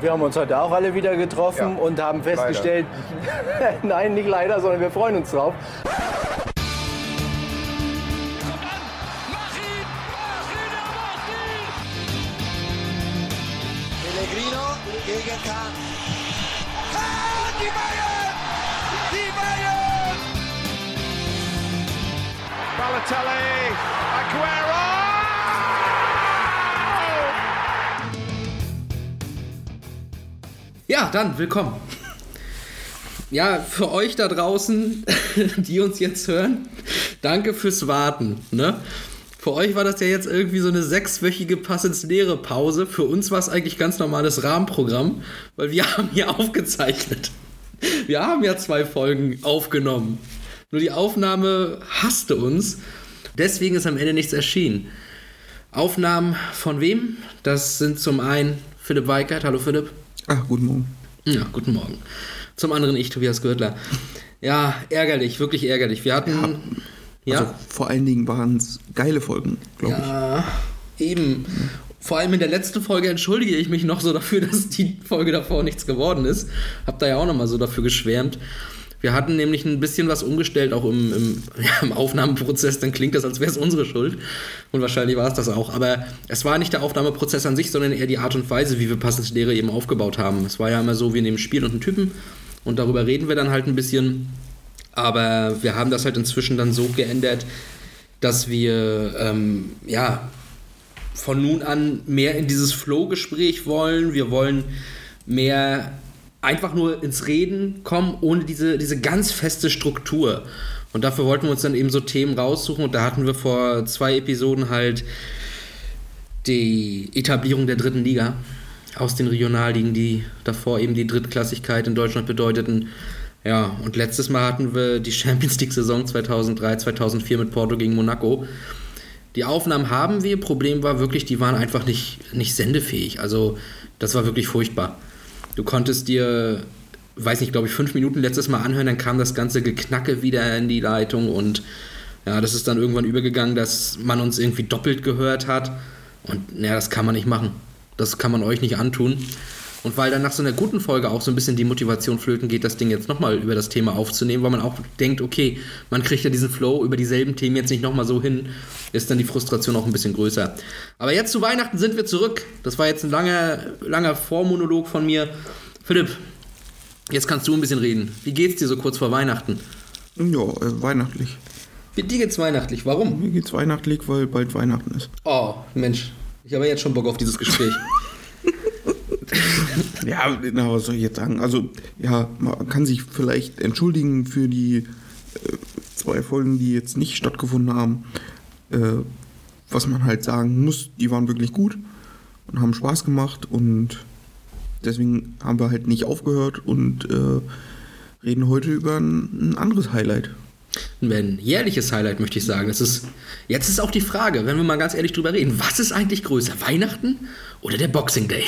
Wir haben uns heute auch alle wieder getroffen Ja, und haben festgestellt, nein, nicht leider, sondern wir freuen uns drauf. Ja, dann willkommen. Ja, für euch da draußen, die uns jetzt hören, danke fürs Warten. Ne? Für euch war das ja jetzt irgendwie so eine sechswöchige Pass ins Leere Pause. Für uns war es eigentlich ganz normales Rahmenprogramm, weil wir haben hier aufgezeichnet. Wir haben ja zwei Folgen aufgenommen. Nur die Aufnahme hasste uns. Deswegen ist am Ende nichts erschienen. Aufnahmen von wem? Das sind zum einen Philipp Weikert. Hallo Philipp. Ach, guten Morgen. Ja, guten Morgen. Zum anderen ich, Tobias Gürtler. Ja, ärgerlich, wirklich ärgerlich. Wir hatten. Ja, Also vor allen Dingen waren es geile Folgen, glaube ja, eben. Vor allem in der letzten Folge entschuldige ich mich noch so dafür, dass die Folge davor nichts geworden ist. Hab da ja auch nochmal so dafür geschwärmt. Wir hatten nämlich ein bisschen was umgestellt, auch im, im, ja, im Aufnahmeprozess. Dann klingt das, als wäre es unsere Schuld. Und wahrscheinlich war es das auch. Aber es war nicht der Aufnahmeprozess an sich, sondern eher die Art und Weise, wie wir Passende Lehre eben aufgebaut haben. Es war ja immer so, wir nehmen Spiel und einen Typen und darüber reden wir dann halt ein bisschen. Aber wir haben das halt inzwischen dann so geändert, dass wir ähm, ja von nun an mehr in dieses Flow-Gespräch wollen. Wir wollen mehr einfach nur ins Reden kommen, ohne diese, diese ganz feste Struktur. Und dafür wollten wir uns dann eben so Themen raussuchen. Und da hatten wir vor zwei Episoden halt die Etablierung der dritten Liga aus den Regionalligen, die davor eben die Drittklassigkeit in Deutschland bedeuteten. Ja, und letztes Mal hatten wir die Champions League-Saison 2003, 2004 mit Porto gegen Monaco. Die Aufnahmen haben wir. Problem war wirklich, die waren einfach nicht, nicht sendefähig. Also, das war wirklich furchtbar. Du konntest dir, weiß nicht, glaube ich, fünf Minuten letztes Mal anhören, dann kam das ganze Geknacke wieder in die Leitung und ja, das ist dann irgendwann übergegangen, dass man uns irgendwie doppelt gehört hat. Und ja, das kann man nicht machen. Das kann man euch nicht antun. Und weil dann nach so einer guten Folge auch so ein bisschen die Motivation flöten geht, das Ding jetzt nochmal über das Thema aufzunehmen, weil man auch denkt, okay, man kriegt ja diesen Flow über dieselben Themen jetzt nicht nochmal so hin, ist dann die Frustration auch ein bisschen größer. Aber jetzt zu Weihnachten sind wir zurück. Das war jetzt ein langer, langer Vormonolog von mir. Philipp, jetzt kannst du ein bisschen reden. Wie geht's dir so kurz vor Weihnachten? Ja, äh, weihnachtlich. Dir geht's weihnachtlich. Warum? Mir geht's weihnachtlich, weil bald Weihnachten ist. Oh, Mensch. Ich habe jetzt schon Bock auf dieses Gespräch. Ja, na, was soll ich jetzt sagen? Also, ja, man kann sich vielleicht entschuldigen für die äh, zwei Folgen, die jetzt nicht stattgefunden haben. Äh, was man halt sagen muss, die waren wirklich gut und haben Spaß gemacht und deswegen haben wir halt nicht aufgehört und äh, reden heute über ein, ein anderes Highlight. Ein jährliches Highlight, möchte ich sagen. Das ist, jetzt ist auch die Frage, wenn wir mal ganz ehrlich drüber reden, was ist eigentlich größer, Weihnachten oder der Boxing Day?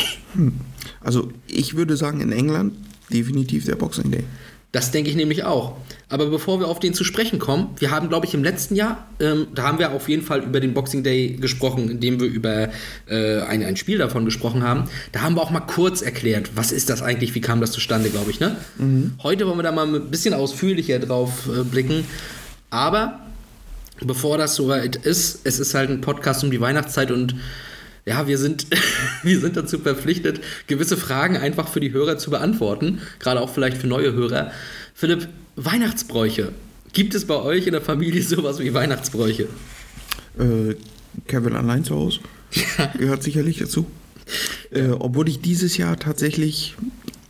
Also, ich würde sagen, in England definitiv der Boxing Day. Das denke ich nämlich auch. Aber bevor wir auf den zu sprechen kommen, wir haben, glaube ich, im letzten Jahr, ähm, da haben wir auf jeden Fall über den Boxing Day gesprochen, indem wir über äh, ein, ein Spiel davon gesprochen haben. Da haben wir auch mal kurz erklärt, was ist das eigentlich, wie kam das zustande, glaube ich. Ne? Heute wollen wir da mal ein bisschen ausführlicher drauf äh, blicken. Aber bevor das soweit ist, es ist halt ein Podcast um die Weihnachtszeit und ja, wir sind, wir sind dazu verpflichtet, gewisse Fragen einfach für die Hörer zu beantworten, gerade auch vielleicht für neue Hörer. Philipp, Weihnachtsbräuche. Gibt es bei euch in der Familie sowas wie Weihnachtsbräuche? Äh, Kevin allein zu Hause gehört sicherlich dazu. Äh, obwohl ich dieses Jahr tatsächlich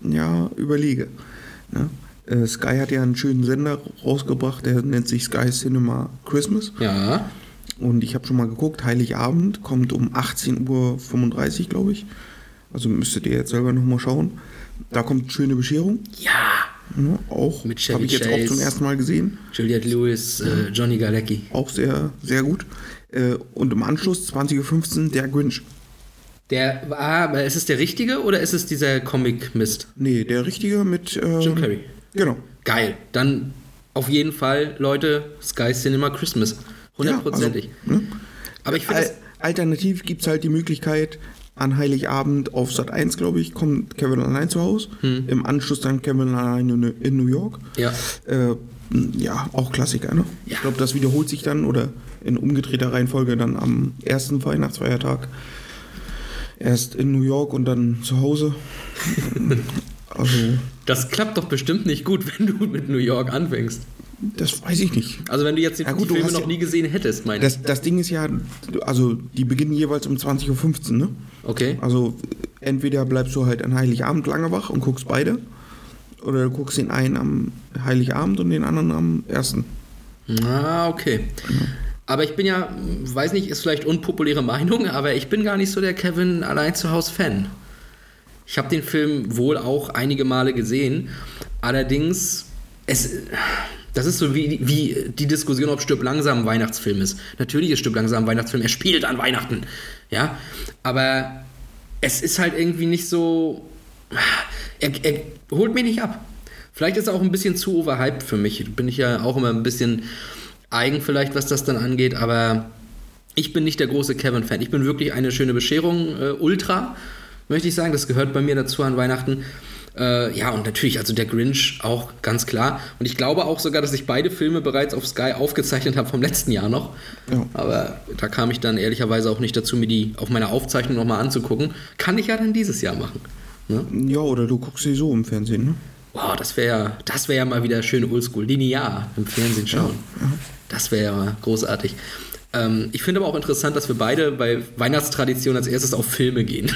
ja, überlege. Ne? Äh, Sky hat ja einen schönen Sender rausgebracht, der nennt sich Sky Cinema Christmas. Ja. Und ich habe schon mal geguckt, Heiligabend kommt um 18.35 Uhr, glaube ich. Also müsstet ihr jetzt selber nochmal schauen. Da kommt schöne Bescherung. Ja. Ne? Auch Mit habe ich jetzt Chase. auch zum ersten Mal gesehen. Juliette Lewis, äh, Johnny Galecki. Auch sehr, sehr gut. Äh, und im Anschluss 20.15 Uhr der Grinch. Der, ah, aber ist es der richtige oder ist es dieser Comic-Mist? Nee, der richtige mit. ähm, Jim Carrey. Genau. Geil. Dann auf jeden Fall, Leute, Sky Cinema Christmas. Hundertprozentig. Ja, also, ne? Aber ich finde Al alternativ gibt es halt die Möglichkeit, an Heiligabend auf Sat 1, glaube ich, kommt Kevin allein zu Hause. Im Anschluss dann Kevin allein in, in New York. Ja. Äh, ja, auch Klassiker, ne? Ja. Ich glaube, das wiederholt sich dann oder in umgedrehter Reihenfolge dann am ersten Weihnachtsfeiertag. Erst in New York und dann zu Hause. also, Das klappt doch bestimmt nicht gut, wenn du mit New York anfängst. Das weiß ich nicht. Also wenn du jetzt die, Ja, gut, die Filme noch ja- nie gesehen hättest, meine ich. Das, das Ding ist ja, also die beginnen jeweils um 20.15 Uhr, ne? Okay. Also entweder bleibst du halt an Heiligabend lange wach und guckst beide. Oder du guckst den einen am Heiligabend und den anderen am ersten. Ah, okay. Aber ich bin ja, weiß nicht, ist vielleicht unpopuläre Meinung, aber ich bin gar nicht so der Kevin allein zu Hause Fan. Ich habe den Film wohl auch einige Male gesehen. Allerdings, es, das ist so wie, wie die Diskussion, ob Stirb langsam ein Weihnachtsfilm ist. Natürlich ist Stirb langsam ein Weihnachtsfilm, er spielt an Weihnachten. Ja, aber es ist halt irgendwie nicht so. Er, er holt mich nicht ab. Vielleicht ist er auch ein bisschen zu overhyped für mich. Bin ich ja auch immer ein bisschen eigen, vielleicht, was das dann angeht, aber ich bin nicht der große Kevin-Fan. Ich bin wirklich eine schöne Bescherung, äh, Ultra, möchte ich sagen. Das gehört bei mir dazu an Weihnachten. Äh, ja, und natürlich, also der Grinch auch ganz klar. Und ich glaube auch sogar, dass ich beide Filme bereits auf Sky aufgezeichnet habe vom letzten Jahr noch. Ja. Aber da kam ich dann ehrlicherweise auch nicht dazu, mir die auf meiner Aufzeichnung nochmal anzugucken. Kann ich ja dann dieses Jahr machen. Ne? Ja, oder du guckst sie so im Fernsehen, ne? Boah, das wäre ja, das wäre ja mal wieder schön oldschool, linear im Fernsehen schauen. Das wäre ja mal großartig. Ähm, ich finde aber auch interessant, dass wir beide bei Weihnachtstradition als erstes auf Filme gehen.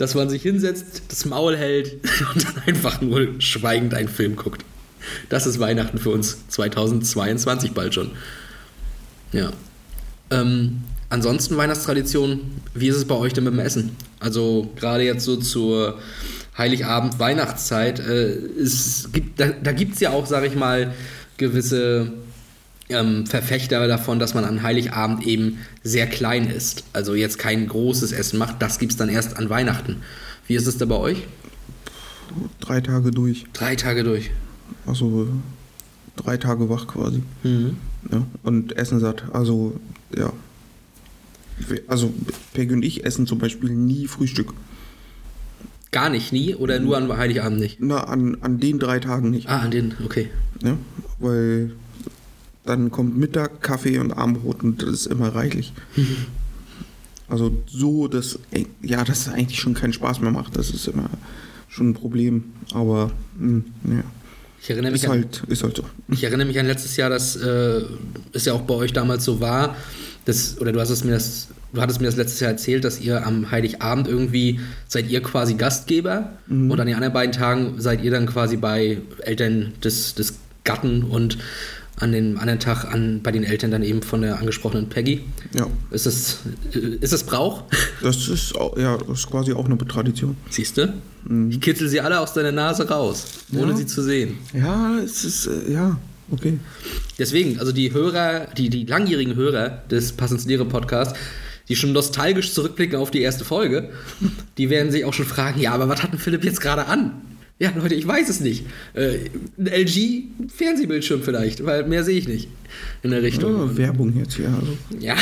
Dass man sich hinsetzt, das Maul hält und dann einfach nur schweigend einen Film guckt. Das ist Weihnachten für uns 2022 bald schon. Ja. Ähm, ansonsten Weihnachtstradition, wie ist es bei euch denn mit dem Essen? Also gerade jetzt so zur Heiligabend, Weihnachtszeit, äh, es gibt, da, da gibt es ja auch, sage ich mal, gewisse ähm, Verfechter davon, dass man an Heiligabend eben sehr klein ist. Also jetzt kein großes Essen macht, das gibt es dann erst an Weihnachten. Wie ist es da bei euch? Drei Tage durch. Drei Tage durch. Also drei Tage wach quasi. Mhm. Ja, und essen satt. Also, ja. Also, Peggy und ich essen zum Beispiel nie Frühstück. Gar nicht, nie oder nur an Heiligabend nicht? Na, an, an den drei Tagen nicht. Ah, an den, okay. Ja, weil dann kommt Mittag, Kaffee und Abendbrot und das ist immer reichlich. also so, dass ja, dass es eigentlich schon keinen Spaß mehr macht, das ist immer schon ein Problem. Aber mh, ja, Ich erinnere mich ist an, halt, ist halt so. Ich erinnere mich an letztes Jahr, dass äh, es ja auch bei euch damals so war, dass, oder du hast es mir das, du hattest mir das letztes Jahr erzählt, dass ihr am Heiligabend irgendwie seid ihr quasi Gastgeber und an den anderen beiden Tagen seid ihr dann quasi bei Eltern des, des Gatten und an dem anderen Tag an, bei den Eltern dann eben von der angesprochenen Peggy. Ja, Ist das, äh, ist das Brauch? das ist, auch, ja, das ist quasi auch eine Tradition. Siehst du? Ich kitzel sie alle aus deiner Nase raus, ohne Ja. sie zu sehen. Ja, es ist, äh, ja, okay. Deswegen, also die Hörer, die, die langjährigen Hörer des Passens Lehre Podcasts, die schon nostalgisch zurückblicken auf die erste Folge, die werden sich auch schon fragen, ja, aber was hat denn Philipp jetzt gerade an? Ja, Leute, ich weiß es nicht. Äh, ein LG-Fernsehbildschirm vielleicht, weil mehr sehe ich nicht in der Richtung. Ja, Werbung jetzt hier. Also. Ja,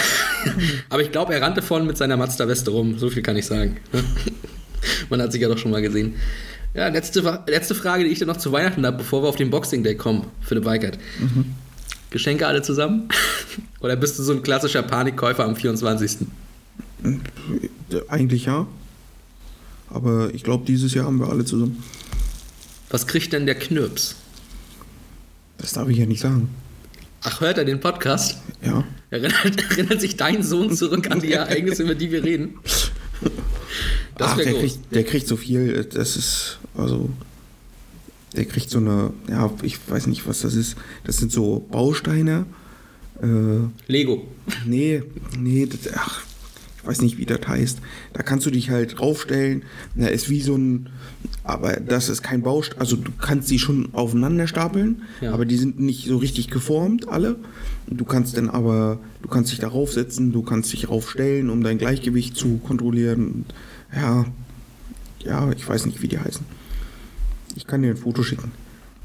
aber ich glaube, er rannte vorne mit seiner Mazda-Weste rum. So viel kann ich sagen. Man hat sich ja doch schon mal gesehen. Ja, letzte, letzte Frage, die ich dann noch zu Weihnachten habe, bevor wir auf den Boxing Day kommen, Philipp Weikert. Geschenke alle zusammen? Oder bist du so ein klassischer Panikkäufer am 24.? Eigentlich ja. Aber ich glaube, dieses Jahr haben wir alle zusammen. Was kriegt denn der Knirps? Das darf ich ja nicht sagen. Ach, hört er den Podcast? Ja. Erinnert, erinnert sich dein Sohn zurück an die Ereignisse, über die wir reden? Das Ach, der groß. kriegt, der kriegt so viel, das ist, also, der kriegt so eine, ja, ich weiß nicht, was das ist. Das sind so Bausteine. Äh, Lego. nee, nee, das, ach, ich weiß nicht, wie das heißt. Da kannst du dich halt draufstellen. Da ist wie so ein, aber das ist kein Baustein. Also du kannst die schon aufeinander stapeln, Ja. aber die sind nicht so richtig geformt, alle. Du kannst dann aber, du kannst dich darauf setzen, du kannst dich draufstellen, um dein Gleichgewicht zu kontrollieren. Ja, ja, ich weiß nicht, wie die heißen. Ich kann dir ein Foto schicken.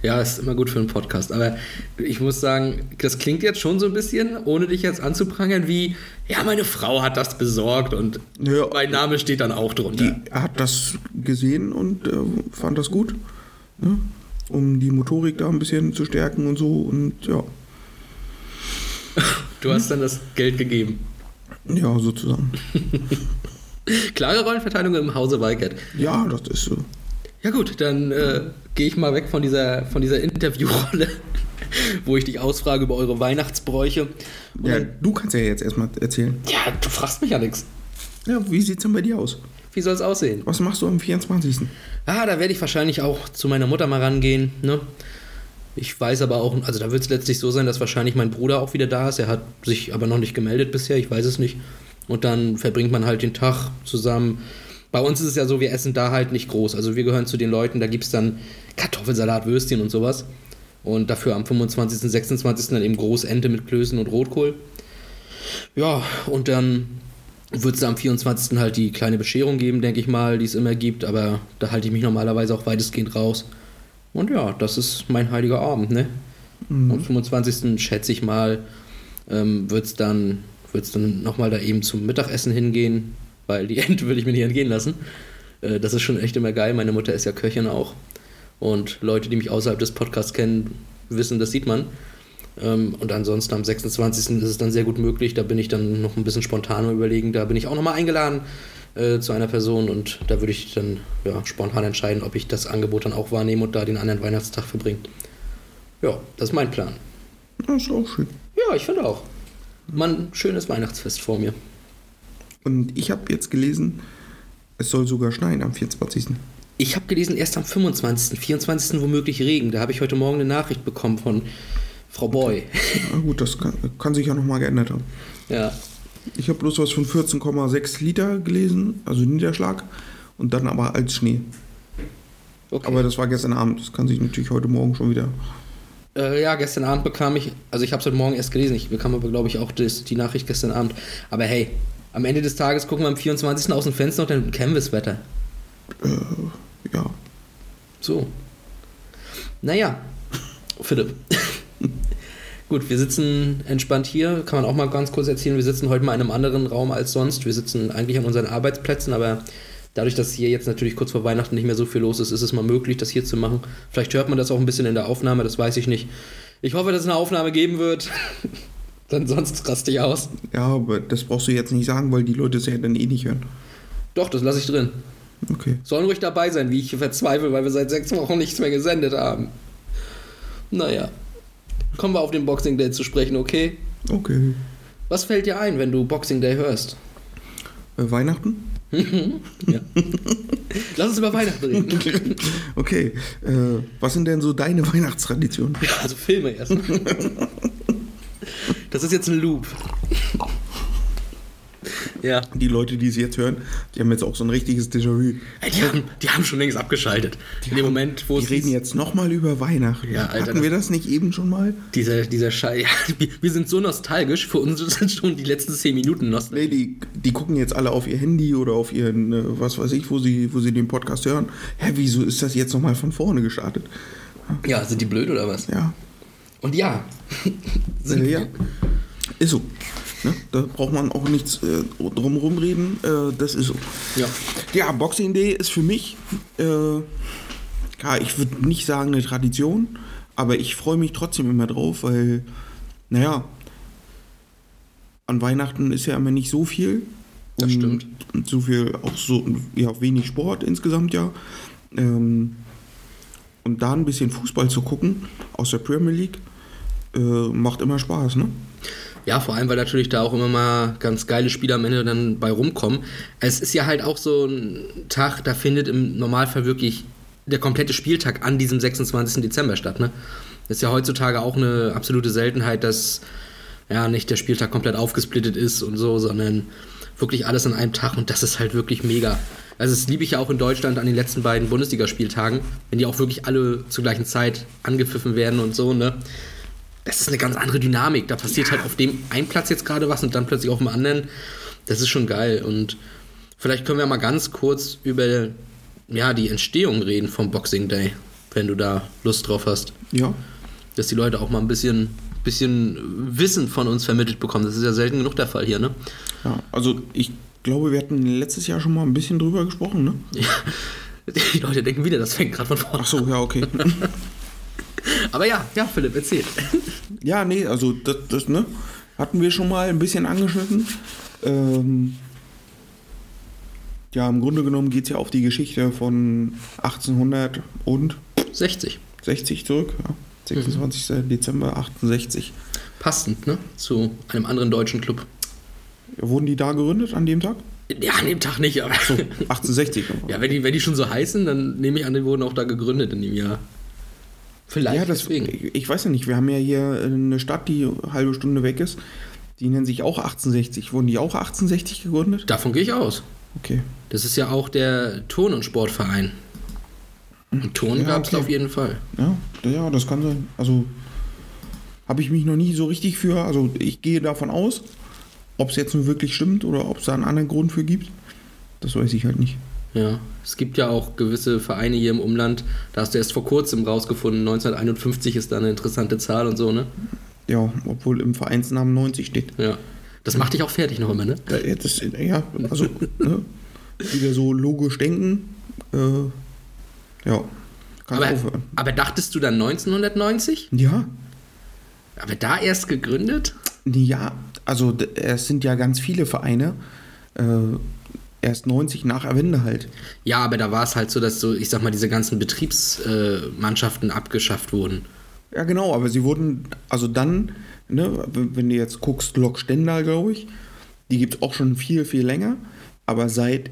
Ja, ist immer gut für einen Podcast. Aber ich muss sagen, das klingt jetzt schon so ein bisschen, ohne dich jetzt anzuprangern, wie, ja, meine Frau hat das besorgt und Ja. mein Name steht dann auch drunter. Die er hat das gesehen und äh, fand das gut. Ne? Um die Motorik da ein bisschen zu stärken und so. Und ja, Du hast dann das Geld gegeben. ja, sozusagen. Klare Rollenverteilung im Hause Weigert. Ja, das ist so. Ja gut, dann äh, gehe ich mal weg von dieser, von dieser Interviewrolle, wo ich dich ausfrage über eure Weihnachtsbräuche. Und Ja, dann, du kannst ja jetzt erstmal erzählen. ja, du fragst mich ja nichts. Ja, wie sieht's denn bei dir aus? Wie soll es aussehen? Was machst du am 24.? Ah, da werde ich wahrscheinlich auch zu meiner Mutter mal rangehen. Ne? Ich weiß aber auch, also da wird es letztlich so sein, dass wahrscheinlich mein Bruder auch wieder da ist. Er hat sich aber noch nicht gemeldet bisher, ich weiß es nicht. Und dann verbringt man halt den Tag zusammen. Bei uns ist es ja so, wir essen da halt nicht groß. Also wir gehören zu den Leuten, da gibt es dann Kartoffelsalat, Würstchen und sowas. Und dafür am 25., 26. dann eben Großente mit Klößen und Rotkohl. Ja, und dann wird es am 24. halt die kleine Bescherung geben, denke ich mal, die es immer gibt, aber da halte ich mich normalerweise auch weitestgehend raus. Und ja, das ist mein heiliger Abend, ne? Am 25. schätze ich mal, ähm, wird es dann, wird's dann nochmal da eben zum Mittagessen hingehen, weil die Ente will ich mir nicht entgehen lassen. Äh, das ist schon echt immer geil. Meine Mutter ist ja Köchin auch. Und Leute, die mich außerhalb des Podcasts kennen, wissen, das sieht man. Ähm, und ansonsten am 26. ist es dann sehr gut möglich. Da bin ich dann noch ein bisschen spontan überlegen. Da bin ich auch nochmal eingeladen äh, zu einer Person und da würde ich dann ja, spontan entscheiden, ob ich das Angebot dann auch wahrnehme und da den anderen Weihnachtstag verbringe. Ja, das ist mein Plan. Das ist auch schön. Ja, ich finde auch. Mann, schönes Weihnachtsfest vor mir. Und ich habe jetzt gelesen, es soll sogar schneien am 24. Ich habe gelesen, erst am 25., 24. womöglich Regen. Da habe ich heute Morgen eine Nachricht bekommen von Frau Boy. Na gut, das kann, kann sich ja nochmal geändert haben. ja. Ich habe bloß was von 14,6 Liter gelesen, also Niederschlag. Und dann aber als Schnee. Okay. Aber das war gestern Abend. Das kann sich natürlich heute Morgen schon wieder. Äh, ja, gestern Abend bekam ich, also ich habe es heute Morgen erst gelesen, ich bekam aber, glaube ich, auch das, die Nachricht gestern Abend. Aber hey, am Ende des Tages gucken wir am 24. aus dem Fenster und dann kennen wir das Wetter. Ja. So. Naja, Philipp. Gut, wir sitzen entspannt hier, kann man auch mal ganz kurz erzählen. Wir sitzen heute mal in einem anderen Raum als sonst. Wir sitzen eigentlich an unseren Arbeitsplätzen, aber dadurch, dass hier jetzt natürlich kurz vor Weihnachten nicht mehr so viel los ist, ist es mal möglich, das hier zu machen. Vielleicht hört man das auch ein bisschen in der Aufnahme, das weiß ich nicht. Ich hoffe, dass es eine Aufnahme geben wird. Dann sonst raste ich aus. Ja, aber das brauchst du jetzt nicht sagen, weil die Leute es ja dann eh nicht hören. Doch, das lasse ich drin. Okay. Sollen ruhig dabei sein, wie ich verzweifle, weil wir seit sechs Wochen nichts mehr gesendet haben. Naja. Kommen wir auf den Boxing Day zu sprechen, okay? Okay. Was fällt dir ein, wenn du Boxing Day hörst? Äh, Weihnachten? Ja. Lass uns über Weihnachten reden. Okay. Äh, was sind denn so deine Weihnachtstraditionen? Also Filme erst. Das ist jetzt ein Loop. Ja. Die Leute, die es jetzt hören, die haben jetzt auch so ein richtiges Déjà-vu. Die, haben, die haben schon längst abgeschaltet. In dem Moment, wo Die reden jetzt nochmal über Weihnachten. Ja, Alter, Hatten wir das nicht eben schon mal? dieser, dieser Scheiß. Ja, wir, wir sind so nostalgisch. Für uns sind schon die letzten zehn Minuten nostalgisch. Nee, die, die gucken jetzt alle auf ihr Handy oder auf ihren, äh, was weiß ich, wo sie, wo sie den Podcast hören. Hä, wieso ist das jetzt nochmal von vorne gestartet? Ja, sind die blöd oder was? Ja. Und ja. sind ja. Ist so. Ne? Da braucht man auch nichts äh, drumherum reden. Äh, das ist so. Ja. Ja, Boxing Day ist für mich, äh, ja, ich würde nicht sagen eine Tradition, aber ich freue mich trotzdem immer drauf, weil, naja, an Weihnachten ist ja immer nicht so viel. Das und, stimmt. Und so viel, auch so, ja, wenig Sport insgesamt ja. Ähm, und da ein bisschen Fußball zu gucken aus der Premier League, äh, macht immer Spaß, ne? Ja, vor allem, weil natürlich da auch immer mal ganz geile Spiele am Ende dann bei rumkommen. Es ist ja halt auch so ein Tag, da findet im Normalfall wirklich der komplette Spieltag an diesem 26. Dezember statt. Ne? Ist ja heutzutage auch eine absolute Seltenheit, dass ja nicht der Spieltag komplett aufgesplittet ist und so, sondern wirklich alles an einem Tag und das ist halt wirklich mega. Also das liebe ich ja auch in Deutschland an den letzten beiden Bundesligaspieltagen, wenn die auch wirklich alle zur gleichen Zeit angepfiffen werden und so, ne? Das ist eine ganz andere Dynamik. Da passiert halt auf dem einen Platz jetzt gerade was und dann plötzlich auf dem anderen. Das ist schon geil. Und vielleicht können wir mal ganz kurz über ja, die Entstehung reden vom Boxing Day. wenn du da Lust drauf hast. Ja. Dass die Leute auch mal ein bisschen, bisschen Wissen von uns vermittelt bekommen. Das ist ja selten genug der Fall hier, ne? ja. Also ich glaube, wir hatten letztes Jahr schon mal ein bisschen drüber gesprochen, ne? Die Leute denken wieder, das fängt gerade von vorne Ach so, ja, okay. Aber ja, ja, Philipp, erzähl. ja, nee, also das, das, ne? Hatten wir schon mal ein bisschen angeschnitten. Ähm, ja, im Grunde genommen geht es ja auf die Geschichte von 1860 60. zurück. Ja. 26. Dezember 68. Passend, ne? Zu einem anderen deutschen Club. Wurden die da gegründet an dem Tag? Ja, an dem Tag nicht, aber. 1860. Ja, wenn die, wenn die schon so heißen, dann nehme ich an, die wurden auch da gegründet in dem Jahr. Vielleicht Ja, das, deswegen. ich weiß ja nicht, wir haben ja hier eine Stadt, die eine halbe Stunde weg ist. Die nennen sich auch 1860. Wurden die auch 1860 gegründet? Davon gehe ich aus. Okay. Das ist ja auch der Turn- und Sportverein. Und Turn Ja, gab es okay. auf jeden Fall. Ja, ja, das kann sein. Also habe ich mich noch nie so richtig für. Also ich gehe davon aus, ob es jetzt nur wirklich stimmt oder ob es da einen anderen Grund für gibt. Das weiß ich halt nicht. Ja, es gibt ja auch gewisse Vereine hier im Umland, da hast du erst vor kurzem rausgefunden, 1951 ist da eine interessante Zahl und so, ne? Ja, obwohl im Vereinsnamen 90 steht. Ja. Das macht dich auch fertig noch immer, ne? Ja, das, ja also ne, wieder so logisch denken. Äh, ja, kann Aber, aufhören. aber dachtest du dann 1990? Ja, Aber da erst gegründet? Ja, also es sind ja ganz viele Vereine. Äh, erst 90 nach der Wende halt. Ja, aber da war es halt so, dass so, ich sag mal, diese ganzen Betriebsmannschaften abgeschafft wurden. Ja, genau, aber sie wurden, also dann, ne, wenn du jetzt guckst, Lok Stendal, glaube ich, die gibt es auch schon viel, viel länger. Aber seit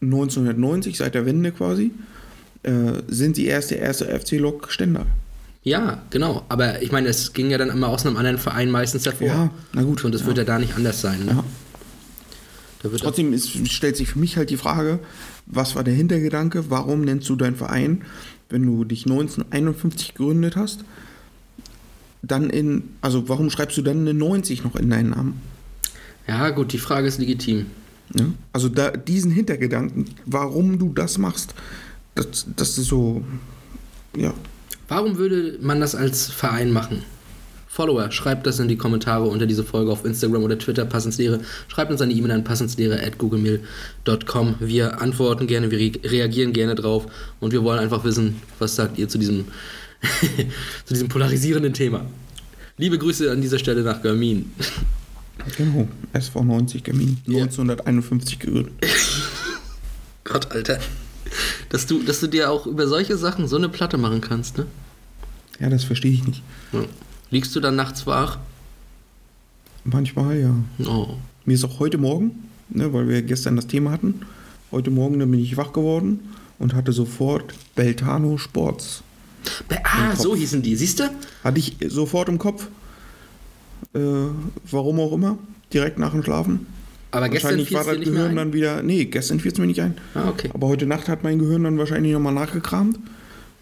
1990, seit der Wende quasi, äh, sind sie erst der erste FC Lok Stendal. Ja, genau. Aber ich meine, es ging ja dann immer aus einem anderen Verein meistens hervor. Ja, na gut, Und das ja. wird ja da nicht anders sein. Ne? Ja. Trotzdem ist, stellt sich für mich halt die Frage, was war der Hintergedanke? Warum nennst du deinen Verein, wenn du dich 1951 gegründet hast, dann in, also warum schreibst du dann eine 90 noch in deinen Namen? ja, gut, die Frage ist legitim. Ne? Also da, diesen Hintergedanken, warum du das machst, das, das ist so, ja, Warum würde man das als Verein machen? Follower, schreibt das in die Kommentare unter diese Folge auf Instagram oder Twitter, Passenslehre. Schreibt uns eine E-Mail an passenslehre.googlemail.com. Wir antworten gerne, wir re reagieren gerne drauf und wir wollen einfach wissen, was sagt ihr zu diesem, zu diesem polarisierenden Thema. Liebe Grüße an dieser Stelle nach Görmin. genau, SV 90 Gamin, Ja. 1951 gegründet. Gott, Alter. Dass du, dass du dir auch über solche Sachen so eine Platte machen kannst, ne? Ja, das verstehe ich nicht. Ja. Liegst du dann nachts wach? Manchmal, ja. Oh. Mir ist auch heute Morgen, ne, weil wir gestern das Thema hatten, heute Morgen dann bin ich wach geworden und hatte sofort Beltano Sports. Be- Ah, so hießen die, siehst du? Hatte ich sofort im Kopf. Äh, warum auch immer. Direkt nach dem Schlafen. Aber gestern wahrscheinlich fiel war das Gehirn dann wieder. Nee, gestern fiel es mir nicht ein. Ah, okay. Aber heute Nacht hat mein Gehirn dann wahrscheinlich nochmal nachgekramt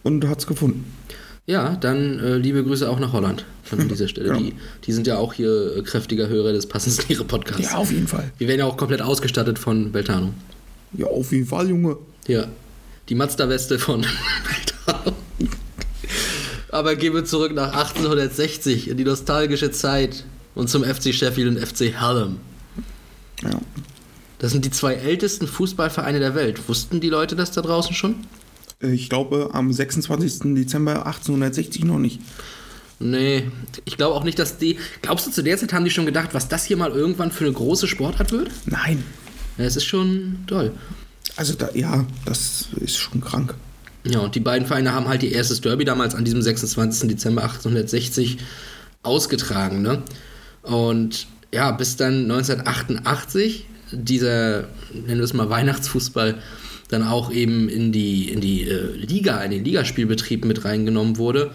und hat es gefunden. Ja, dann äh, liebe Grüße auch nach Holland an dieser Stelle. Genau. Die, die sind ja auch hier äh, kräftiger Hörer des Passenslehre Podcasts. Ja, auf jeden Fall. Wir werden ja auch komplett ausgestattet von Beltano. Ja, auf jeden Fall, Junge. Ja, die Mazda-Weste von Beltano. Aber gehen wir zurück nach 1860 in die nostalgische Zeit und zum FC Sheffield und FC Hallam. Ja. Das sind die zwei ältesten Fußballvereine der Welt. Wussten die Leute das da draußen schon? Ich glaube, am 26. Dezember 1860 noch nicht. Nee, ich glaube auch nicht, dass die. Glaubst du, zu der Zeit haben die schon gedacht, was das hier mal irgendwann für eine große Sportart wird? Nein. Ja, es ist schon toll. Also, da, ja, das ist schon krank. Ja, und die beiden Vereine haben halt ihr erstes Derby damals an diesem 26. Dezember 1860 ausgetragen, ne? Und ja, bis dann 1988 dieser, nennen wir es mal Weihnachtsfußball, dann auch eben in die, in die äh, Liga, in den Ligaspielbetrieb mit reingenommen wurde,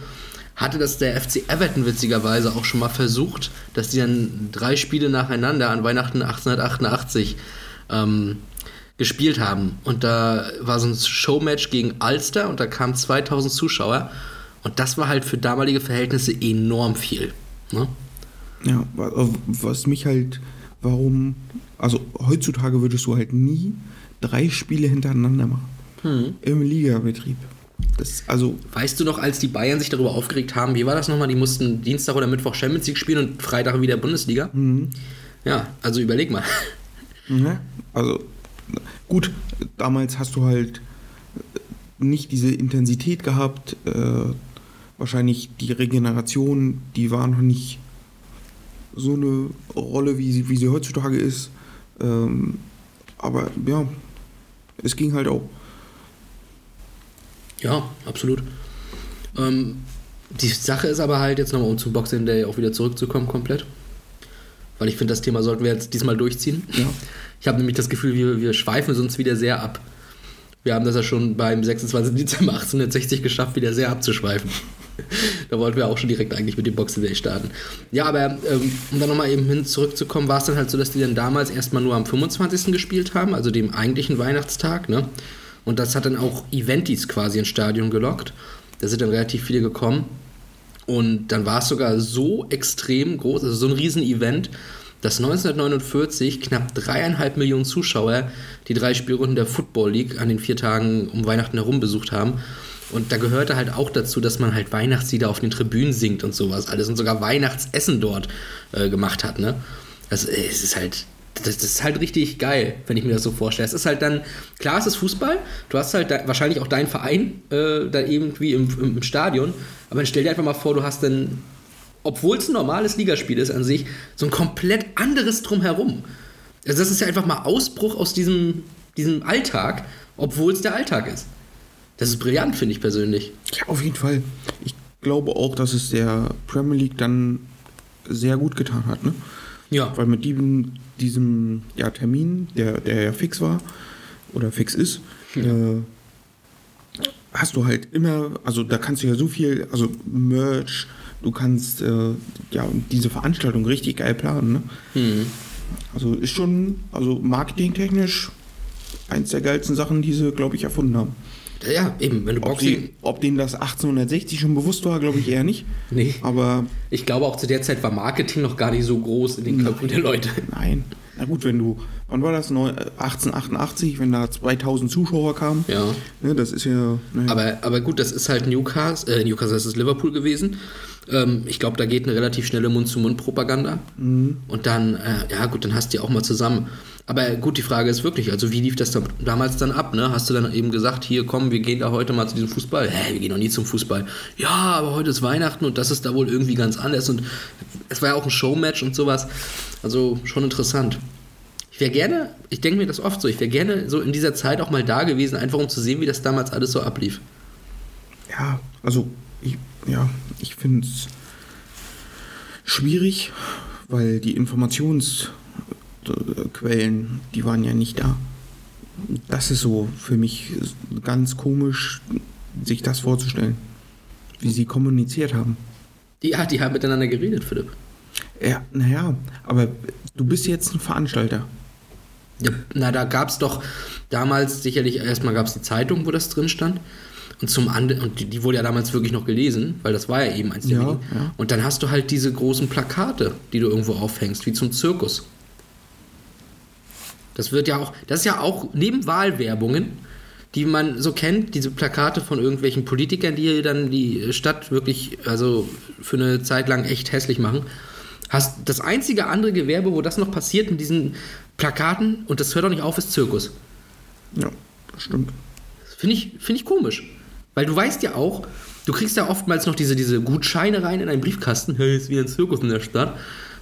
hatte das der FC Everton witzigerweise auch schon mal versucht, dass die dann drei Spiele nacheinander an Weihnachten 1888 ähm, gespielt haben. Und da war so ein Showmatch gegen Ulster und da kamen 2000 Zuschauer. Und das war halt für damalige Verhältnisse enorm viel. Ne? Ja, wa- was mich halt, warum, also heutzutage würdest du halt nie drei Spiele hintereinander machen. Im Ligabetrieb. Das, also, Weißt du noch, als die Bayern sich darüber aufgeregt haben, wie war das nochmal? Die mussten Dienstag oder Mittwoch Champions League spielen und Freitag wieder Bundesliga? Ja, also überleg mal. ne? also gut, damals hast du halt nicht diese Intensität gehabt. Äh, wahrscheinlich die Regeneration, die war noch nicht so eine Rolle, wie sie, wie sie heutzutage ist. Ähm, aber ja, es ging halt auch. Ja, absolut. Ähm, die Sache ist aber halt, jetzt nochmal um zum Boxing Day auch wieder zurückzukommen, komplett. Weil ich finde, das Thema sollten wir jetzt diesmal durchziehen. Ja. Ich habe nämlich das Gefühl, wir, wir schweifen uns wieder sehr ab. Wir haben das ja schon beim 26. Dezember 1860 geschafft, wieder sehr abzuschweifen. da wollten wir auch schon direkt eigentlich mit dem Boxing Day starten. Ja, aber ähm, um dann nochmal eben hin zurückzukommen, war es dann halt so, dass die dann damals erstmal nur am 25. gespielt haben, also dem eigentlichen Weihnachtstag, ne? Und das hat dann auch Eventis quasi ins Stadion gelockt. Da sind dann relativ viele gekommen. Und dann war es sogar so extrem groß, also so ein Riesen-Event, dass 1949 knapp dreieinhalb Millionen Zuschauer die drei Spielrunden der Football League an den vier Tagen um Weihnachten herum besucht haben. Und da gehörte halt auch dazu, dass man halt Weihnachtslieder auf den Tribünen singt und sowas alles und sogar Weihnachtsessen dort äh, gemacht hat, ne? Also es ist halt, das, ist halt richtig geil, wenn ich mir das so vorstelle. Es ist halt dann, klar, es ist Fußball, du hast halt da, wahrscheinlich auch deinen Verein äh, da irgendwie im, im, im Stadion, aber dann stell dir einfach mal vor, du hast dann, obwohl es ein normales Ligaspiel ist an sich, so ein komplett anderes Drumherum. Also das ist ja einfach mal Ausbruch aus diesem, diesem Alltag, obwohl es der Alltag ist. Das ist brillant, finde ich persönlich. Ja, auf jeden Fall. Ich glaube auch, dass es der Premier League dann sehr gut getan hat, ne? Ja. Weil mit diesem, diesem ja, Termin, der, der ja fix war oder fix ist, äh, hast du halt immer, also da kannst du ja so viel, also Merch, du kannst äh, ja diese Veranstaltung richtig geil planen, ne? Hm. Also ist schon, also marketingtechnisch eins der geilsten Sachen, die sie, glaube ich, erfunden haben. Ja, eben, wenn du Ob, Boxing. die, ob denen das 1860 schon bewusst war, glaube ich eher nicht. Nee. Aber Ich glaube, auch zu der Zeit war Marketing noch gar nicht so groß in den Köpfen der Leute. nein. Na gut, wenn du, wann war das? Neu- äh, 1888, wenn da 2000 Zuschauer kamen. Ja. Ne, das ist ja. Ne, Aber, aber gut, das ist halt Newcastle, äh, Newcastle das ist Liverpool gewesen. Ähm, ich glaube, da geht eine relativ schnelle Mund-zu-Mund-Propaganda. Und dann, äh, ja gut, dann hast du die auch mal zusammen. Aber gut, die Frage ist wirklich, also wie lief das da, damals dann ab? Ne? Hast du dann eben gesagt, hier komm, wir gehen da heute mal zu diesem Fußball? Hä, wir gehen noch nie zum Fußball. Ja, aber heute ist Weihnachten und das ist da wohl irgendwie ganz anders. Und es war ja auch ein Showmatch und sowas. Also schon interessant. Ich wäre gerne, ich denke mir das oft so, ich wäre gerne so in dieser Zeit auch mal da gewesen, einfach um zu sehen, wie das damals alles so ablief. ja, also ich, ja, ich finde es schwierig, weil die Informationsquellen, die waren ja nicht da. Das ist so für mich ganz komisch, sich das vorzustellen, wie sie kommuniziert haben. Die, ja, die haben miteinander geredet, Philipp. Ja, naja, aber du bist jetzt ein Veranstalter. Ja, na, da gab es doch damals sicherlich, erstmal gab es die Zeitung, wo das drin stand. Und zum anderen, und die, die wurde ja damals wirklich noch gelesen, weil das war ja eben eins der Ja, ja. Und dann hast du halt diese großen Plakate, die du irgendwo aufhängst, wie zum Zirkus. Das wird ja auch, das ist ja auch neben Wahlwerbungen, die man so kennt, diese Plakate von irgendwelchen Politikern, die dann die Stadt wirklich, also für eine Zeit lang echt hässlich machen. Hast das einzige andere Gewerbe, wo das noch passiert in diesen Plakaten, und das hört auch nicht auf, ist Zirkus. Ja, das stimmt. Finde ich, find ich komisch. Weil du weißt ja auch, du kriegst ja oftmals noch diese, diese Gutscheine rein in einen Briefkasten. Hey, ist wie ein Zirkus in der Stadt.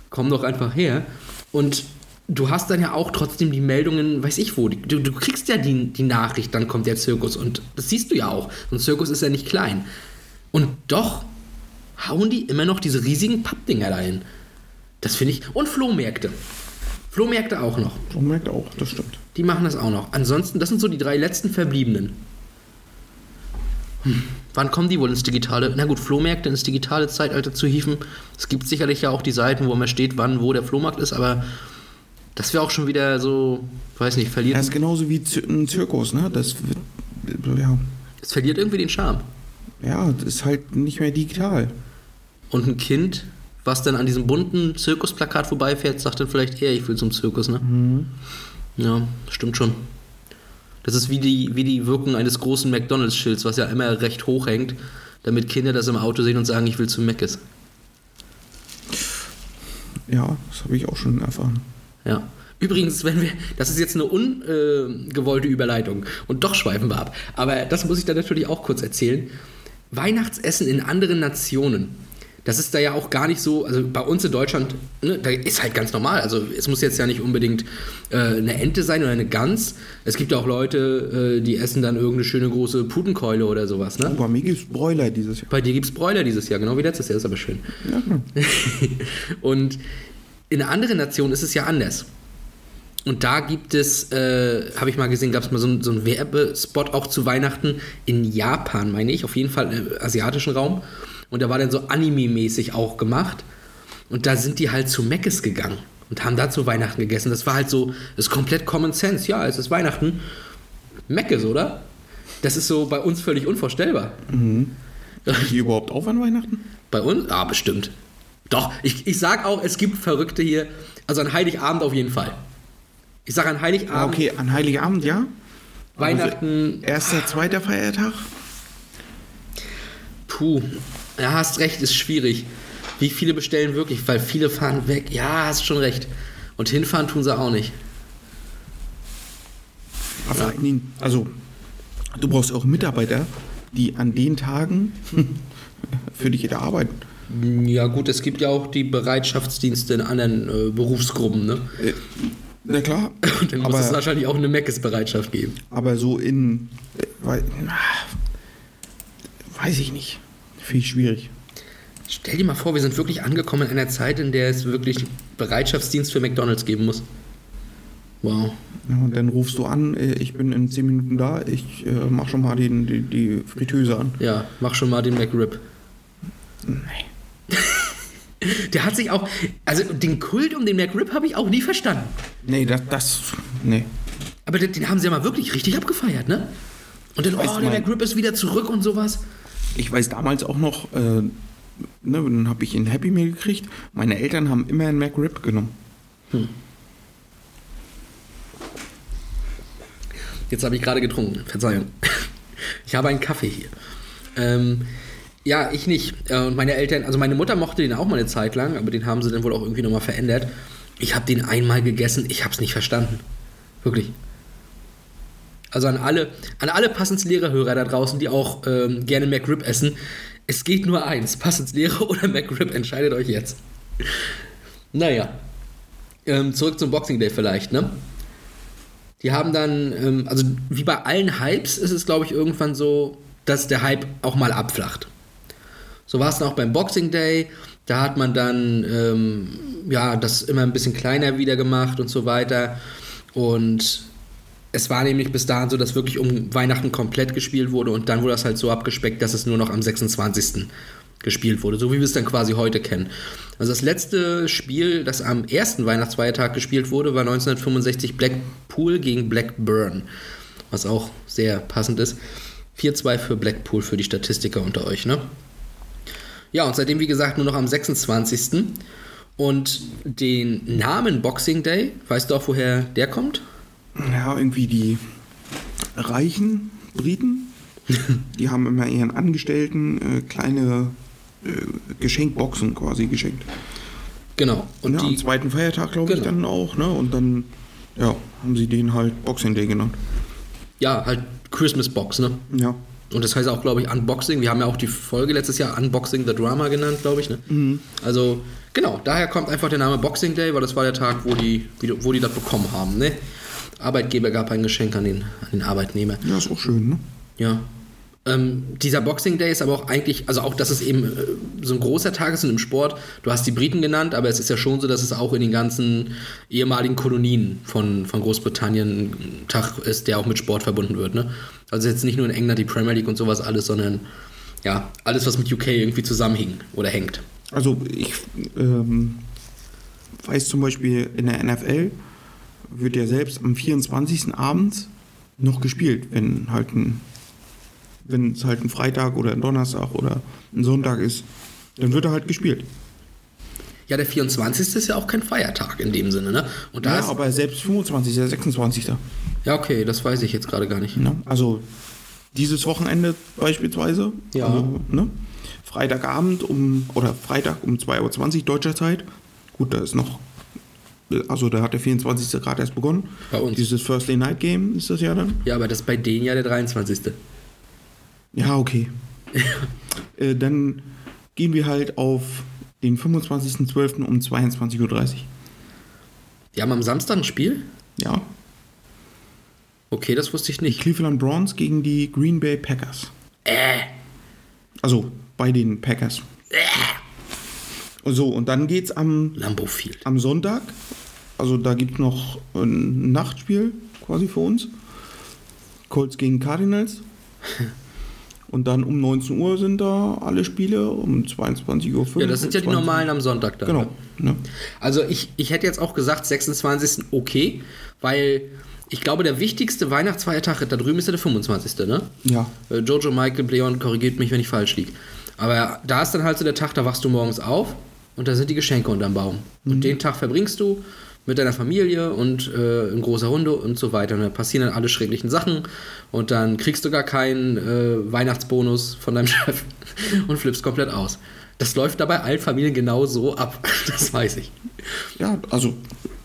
Komm doch einfach her. Und du hast dann ja auch trotzdem die Meldungen, weiß ich wo. Du, du kriegst ja die, die Nachricht, dann kommt der Zirkus. Und das siehst du ja auch. Und Zirkus ist ja nicht klein. Und doch hauen die immer noch diese riesigen Pappdinger rein. Das finde ich. Und Flohmärkte. Flohmärkte auch noch. Merkt auch, das stimmt. Die machen das auch noch. Ansonsten, das sind so die drei letzten Verbliebenen. Hm. Wann kommen die wohl ins Digitale? Na gut, Flohmärkte ins digitale Zeitalter zu hieven. Es gibt sicherlich ja auch die Seiten, wo man steht, wann, wo der Flohmarkt ist, aber das wäre auch schon wieder so, weiß nicht, verliert, Das ist genauso wie ein Zirkus, ne? Das wird, ja, es verliert irgendwie den Charme. ja, das ist halt nicht mehr digital. Und ein Kind, was dann an diesem bunten Zirkusplakat vorbeifährt, sagt dann vielleicht eher, ich will zum Zirkus, ne? Ja, stimmt schon. Das ist wie die, wie die Wirkung eines großen McDonalds-Schilds, was ja immer recht hoch hängt, damit Kinder das im Auto sehen und sagen, ich will zu Mc's. Ja, das habe ich auch schon erfahren. Ja. Übrigens, wenn wir, das ist jetzt eine ungewollte Überleitung und doch schweifen wir ab. Aber das muss ich dann natürlich auch kurz erzählen. Weihnachtsessen in anderen Nationen. Das ist da ja auch gar nicht so, also bei uns in Deutschland, ne, da ist halt ganz normal. Also es muss jetzt ja nicht unbedingt äh, eine Ente sein oder eine Gans. Es gibt ja auch Leute, äh, die essen dann irgendeine schöne große Putenkeule oder sowas. Ne? Bei mir gibt es Bräuler dieses Jahr. Bei dir gibt es Bräuler dieses Jahr, genau wie letztes Jahr, ist aber schön. Ja. Und in anderen Nationen ist es ja anders. Und da gibt es, äh, habe ich mal gesehen, gab es mal so, einen- so einen Werbespot auch zu Weihnachten in Japan, meine ich, auf jeden Fall im asiatischen Raum. Und da war dann so Anime-mäßig auch gemacht. Und da sind die halt zu Meckes gegangen und haben da zu Weihnachten gegessen. Das war halt so, das ist komplett Common Sense. Ja, es ist Weihnachten. Meckes, oder? Das ist so bei uns völlig unvorstellbar. Sind die überhaupt auf an Weihnachten? Bei uns? Ah, bestimmt. Doch, ich, ich sag auch, es gibt Verrückte hier. Also an Heiligabend auf jeden Fall. Ich sag an Heiligabend, okay, an Heiligabend, ja. Weihnachten, Erster, zweiter Feiertag? puh. Ja, hast recht, ist schwierig. Wie viele bestellen wirklich? Weil viele fahren weg. Ja, hast schon recht. Und hinfahren tun sie auch nicht. Aber vor allen Dingen, also, du brauchst auch Mitarbeiter, die an den Tagen für dich da arbeiten. Ja, gut, es gibt ja auch die Bereitschaftsdienste in anderen äh, Berufsgruppen, ne? Äh, Na klar, Und dann muss es wahrscheinlich auch eine Meckes-Bereitschaft geben. aber so in, äh, wei- weiß ich nicht, finde ich schwierig. Stell dir mal vor, wir sind wirklich angekommen in einer Zeit, in der es wirklich Bereitschaftsdienst für McDonalds geben muss. Wow. Ja, und dann rufst du an, äh, ich bin in 10 Minuten da, ich äh, mach schon mal den, die, die Fritteuse an. Ja, mach schon mal den McRib. Nee. Der hat sich auch, also den Kult um den McRib habe ich auch nie verstanden. Nee, das, das, nee. Aber den, den haben sie ja mal wirklich richtig abgefeiert, ne? Und dann, oh, der. McRib ist wieder zurück und sowas. Ich weiß damals auch noch, äh, ne, dann habe ich ein Happy Meal gekriegt. Meine Eltern haben immer einen McRib genommen. Jetzt habe ich gerade getrunken, Verzeihung. Ich habe einen Kaffee hier. Ähm, ja, ich nicht. Äh, Und meine Eltern, also meine Mutter mochte den auch mal eine Zeit lang, aber den haben sie dann wohl auch irgendwie nochmal verändert. Ich habe den einmal gegessen, ich habe es nicht verstanden. Wirklich. Also an alle, an alle Passenslehrer-Hörer da draußen, die auch ähm, gerne McRib essen. Es geht nur eins, Passenslehrer oder McRib, entscheidet euch jetzt. Naja. Ähm, zurück zum Boxing Day vielleicht, ne? Die haben dann, ähm, also wie bei allen Hypes ist es, glaube ich, irgendwann so, dass der Hype auch mal abflacht. So war es dann auch beim Boxing Day. Da hat man dann ähm, ja das immer ein bisschen kleiner wieder gemacht und so weiter. Und es war nämlich bis dahin so, dass wirklich um Weihnachten komplett gespielt wurde und dann wurde das halt so abgespeckt, dass es nur noch am 26. gespielt wurde, so wie wir es dann quasi heute kennen. Also das letzte Spiel, das am ersten Weihnachtsfeiertag gespielt wurde, war 1965 Blackpool gegen Blackburn, was auch sehr passend ist. 4-2 für Blackpool für die Statistiker unter euch, ne? Ja, und seitdem, wie gesagt, nur noch am 26. Und den Namen Boxing Day, weißt du auch, woher der kommt? Ja, irgendwie die reichen Briten, die haben immer ihren Angestellten äh, kleine äh, Geschenkboxen quasi geschenkt. Genau. Und ja, am die, zweiten Feiertag, glaube ich, Genau. dann auch, ne? Und dann, ja, haben sie den halt Boxing Day genannt. ja, halt Christmas Box, ne? Ja. Und das heißt auch, glaube ich, Unboxing. Wir haben ja auch die Folge letztes Jahr Unboxing the Drama genannt, glaube ich. Ne? Also, genau, daher kommt einfach der Name Boxing Day, weil das war der Tag, wo die, wo die das bekommen haben. Ne? Arbeitgeber gab ein Geschenk an den, an den Arbeitnehmer. Ja, ist auch schön, ne? Ja. Ähm, dieser Boxing Day ist aber auch eigentlich, also auch, dass es eben äh, so ein großer Tag ist und im Sport. Du hast die Briten genannt, aber es ist ja schon so, dass es auch in den ganzen ehemaligen Kolonien von, von Großbritannien ein Tag ist, der auch mit Sport verbunden wird. Ne? Also jetzt nicht nur in England die Premier League und sowas alles, sondern ja, alles, was mit UK irgendwie zusammenhing oder hängt. Also ich ähm, weiß zum Beispiel in der NFL wird ja selbst am 24. abends noch gespielt, wenn halt ein wenn es halt ein Freitag oder ein Donnerstag oder ein Sonntag ist, dann wird er halt gespielt. Ja, der 24. ist ja auch kein Feiertag in dem Sinne, ne? Und da Ja, aber selbst 25. 26. ja, okay, das weiß ich jetzt gerade gar nicht. Ne? Also dieses Wochenende beispielsweise. Ja. Also, ne? Freitagabend um, oder Freitag um 2.20 Uhr deutscher Zeit. Gut, da ist noch, also da hat der 24. gerade erst begonnen. Bei uns. Dieses Thursday Night Game ist das ja dann. Ja, aber das ist bei denen ja der 23. Ja, okay. äh, dann gehen wir halt auf den 25.12. um 22.30 Uhr. Die haben am Samstag ein Spiel? Ja. Okay, das wusste ich nicht. Cleveland Browns gegen die Green Bay Packers. Äh. Also bei den Packers. So, und dann geht's am, Lambeau Field. am Sonntag. Also da gibt's noch ein Nachtspiel quasi für uns. Colts gegen Cardinals. Und dann um 19 Uhr sind da alle Spiele, um 22.05 Uhr. Ja, das sind ja die 20 normalen am Sonntag dann. Genau. Ne? Also ich, ich hätte jetzt auch gesagt 26. okay, weil ich glaube, der wichtigste Weihnachtsfeiertag da drüben ist ja der 25. Ne? Ja. Äh, Jojo Michael Bleon korrigiert mich, wenn ich falsch liege. Aber da ist dann halt so der Tag, da wachst du morgens auf und da sind die Geschenke unterm Baum. Und den Tag verbringst du mit deiner Familie und äh, in großer Runde und so weiter. Und da passieren dann alle schrecklichen Sachen und dann kriegst du gar keinen äh, Weihnachtsbonus von deinem Chef und flippst komplett aus. Das läuft dabei allen Familien genau so ab. Das weiß ich. Ja, also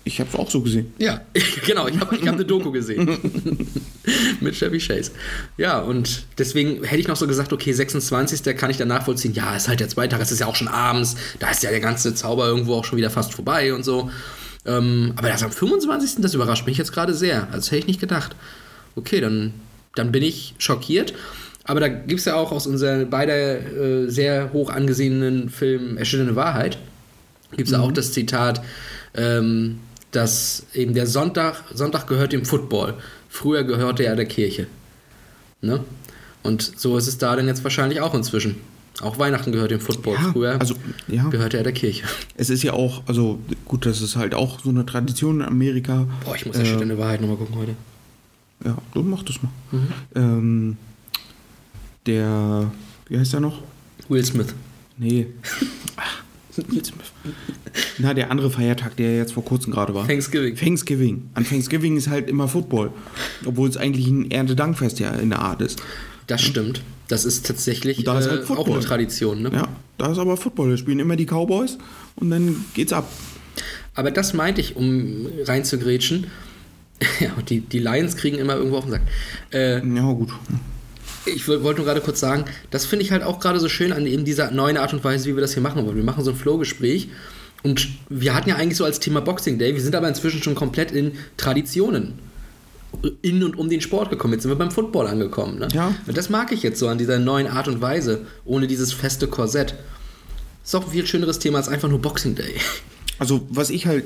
ich habe es auch so gesehen. Ja, genau. Ich habe ich hab eine Doku gesehen. Mit Chevy Chase. Ja, und deswegen hätte ich noch so gesagt, okay, 26. kann ich dann nachvollziehen. Ja, ist halt der zweite Tag, es ist ja auch schon abends. Da ist ja der ganze Zauber irgendwo auch schon wieder fast vorbei und so. Ähm, aber das am 25. das überrascht mich jetzt gerade sehr. Also das hätte ich nicht gedacht. Okay, dann, dann bin ich schockiert. Aber da gibt es ja auch aus unseren beide äh, sehr hoch angesehenen Film Erschütternde Wahrheit, gibt es ja auch das Zitat, ähm, dass eben der Sonntag, Sonntag gehört dem Football. Früher gehörte er der Kirche. Ne? Und so ist es da denn jetzt wahrscheinlich auch inzwischen. Auch Weihnachten gehört dem Football. Ja, Früher also, ja. gehörte er der Kirche. Es ist ja auch, also gut, das ist halt auch so eine Tradition in Amerika. Boah, ich muss ja schon eine Wahrheit nochmal gucken heute. Ja, du mach das mal. Ähm, der, wie heißt der noch? Will Smith. Nee. Ach, Na, der andere Feiertag, der jetzt vor kurzem gerade war. Thanksgiving. Thanksgiving. An Thanksgiving ist halt immer Football. Obwohl es eigentlich ein Erntedankfest ja in der Art ist. Das stimmt. Das ist tatsächlich da ist äh, halt auch eine Tradition. Ne? Ja, da ist aber Football. Da spielen immer die Cowboys und dann geht's ab. Aber das meinte ich, um reinzugrätschen. Ja, und die, die Lions kriegen immer irgendwo auf den Sack. Äh, Ja, gut. ich woll- wollte nur gerade kurz sagen, das finde ich halt auch gerade so schön an eben dieser neuen Art und Weise, wie wir das hier machen wollen. Wir machen so ein Flow-Gespräch und wir hatten ja eigentlich so als Thema Boxing Day, wir sind aber inzwischen schon komplett in Traditionen in und um den Sport gekommen. Jetzt sind wir beim Football angekommen. Ne? Ja. Und das mag ich jetzt so an dieser neuen Art und Weise, ohne dieses feste Korsett. Ist auch ein viel schöneres Thema als einfach nur Boxing Day. Also, was ich halt,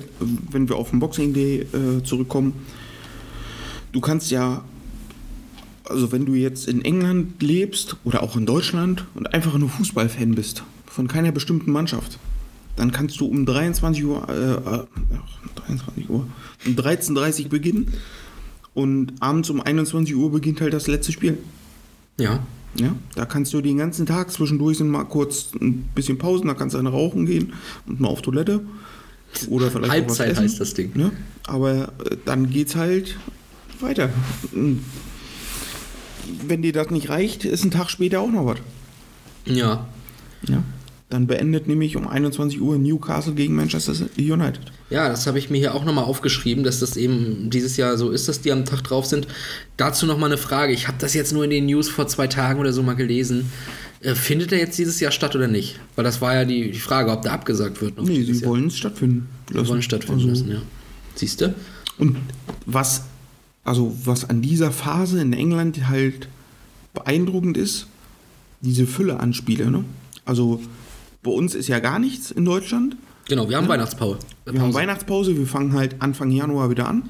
wenn wir auf den Boxing Day äh, zurückkommen, du kannst ja, also wenn du jetzt in England lebst oder auch in Deutschland und einfach nur Fußballfan bist, von keiner bestimmten Mannschaft, dann kannst du um 23 Uhr, äh, äh, ach, 23 Uhr, um 13.30 Uhr beginnen und abends um 21 Uhr beginnt halt das letzte Spiel. Ja. Ja, da kannst du den ganzen Tag zwischendurch sind mal kurz ein bisschen Pausen, da kannst du eine rauchen gehen und mal auf Toilette. Oder vielleicht Halbzeit essen. heißt das Ding. Ne? Aber äh, dann geht's halt weiter. Und Wenn dir das nicht reicht, ist ein Tag später auch noch was. Ja. Ja. Dann beendet nämlich um 21 Uhr Newcastle gegen Manchester United. Ja, das habe ich mir hier auch nochmal aufgeschrieben, dass das eben dieses Jahr so ist, dass die am Tag drauf sind. Dazu nochmal eine Frage. Ich habe das jetzt nur in den News vor zwei Tagen oder so mal gelesen. Äh, findet er jetzt dieses Jahr statt oder nicht? Weil das war ja die, Frage, ob der abgesagt wird. Nee, sie Jahr. wollen es stattfinden Wir wollen stattfinden Also- lassen, ja. Siehst du? Und was, also was an dieser Phase in England halt beeindruckend ist, diese Fülle an Spiele. Ne? Also bei uns ist ja gar nichts in Deutschland. Genau, wir haben Weihnachtspause. Wir haben Weihnachtspause, wir fangen halt Anfang Januar wieder an.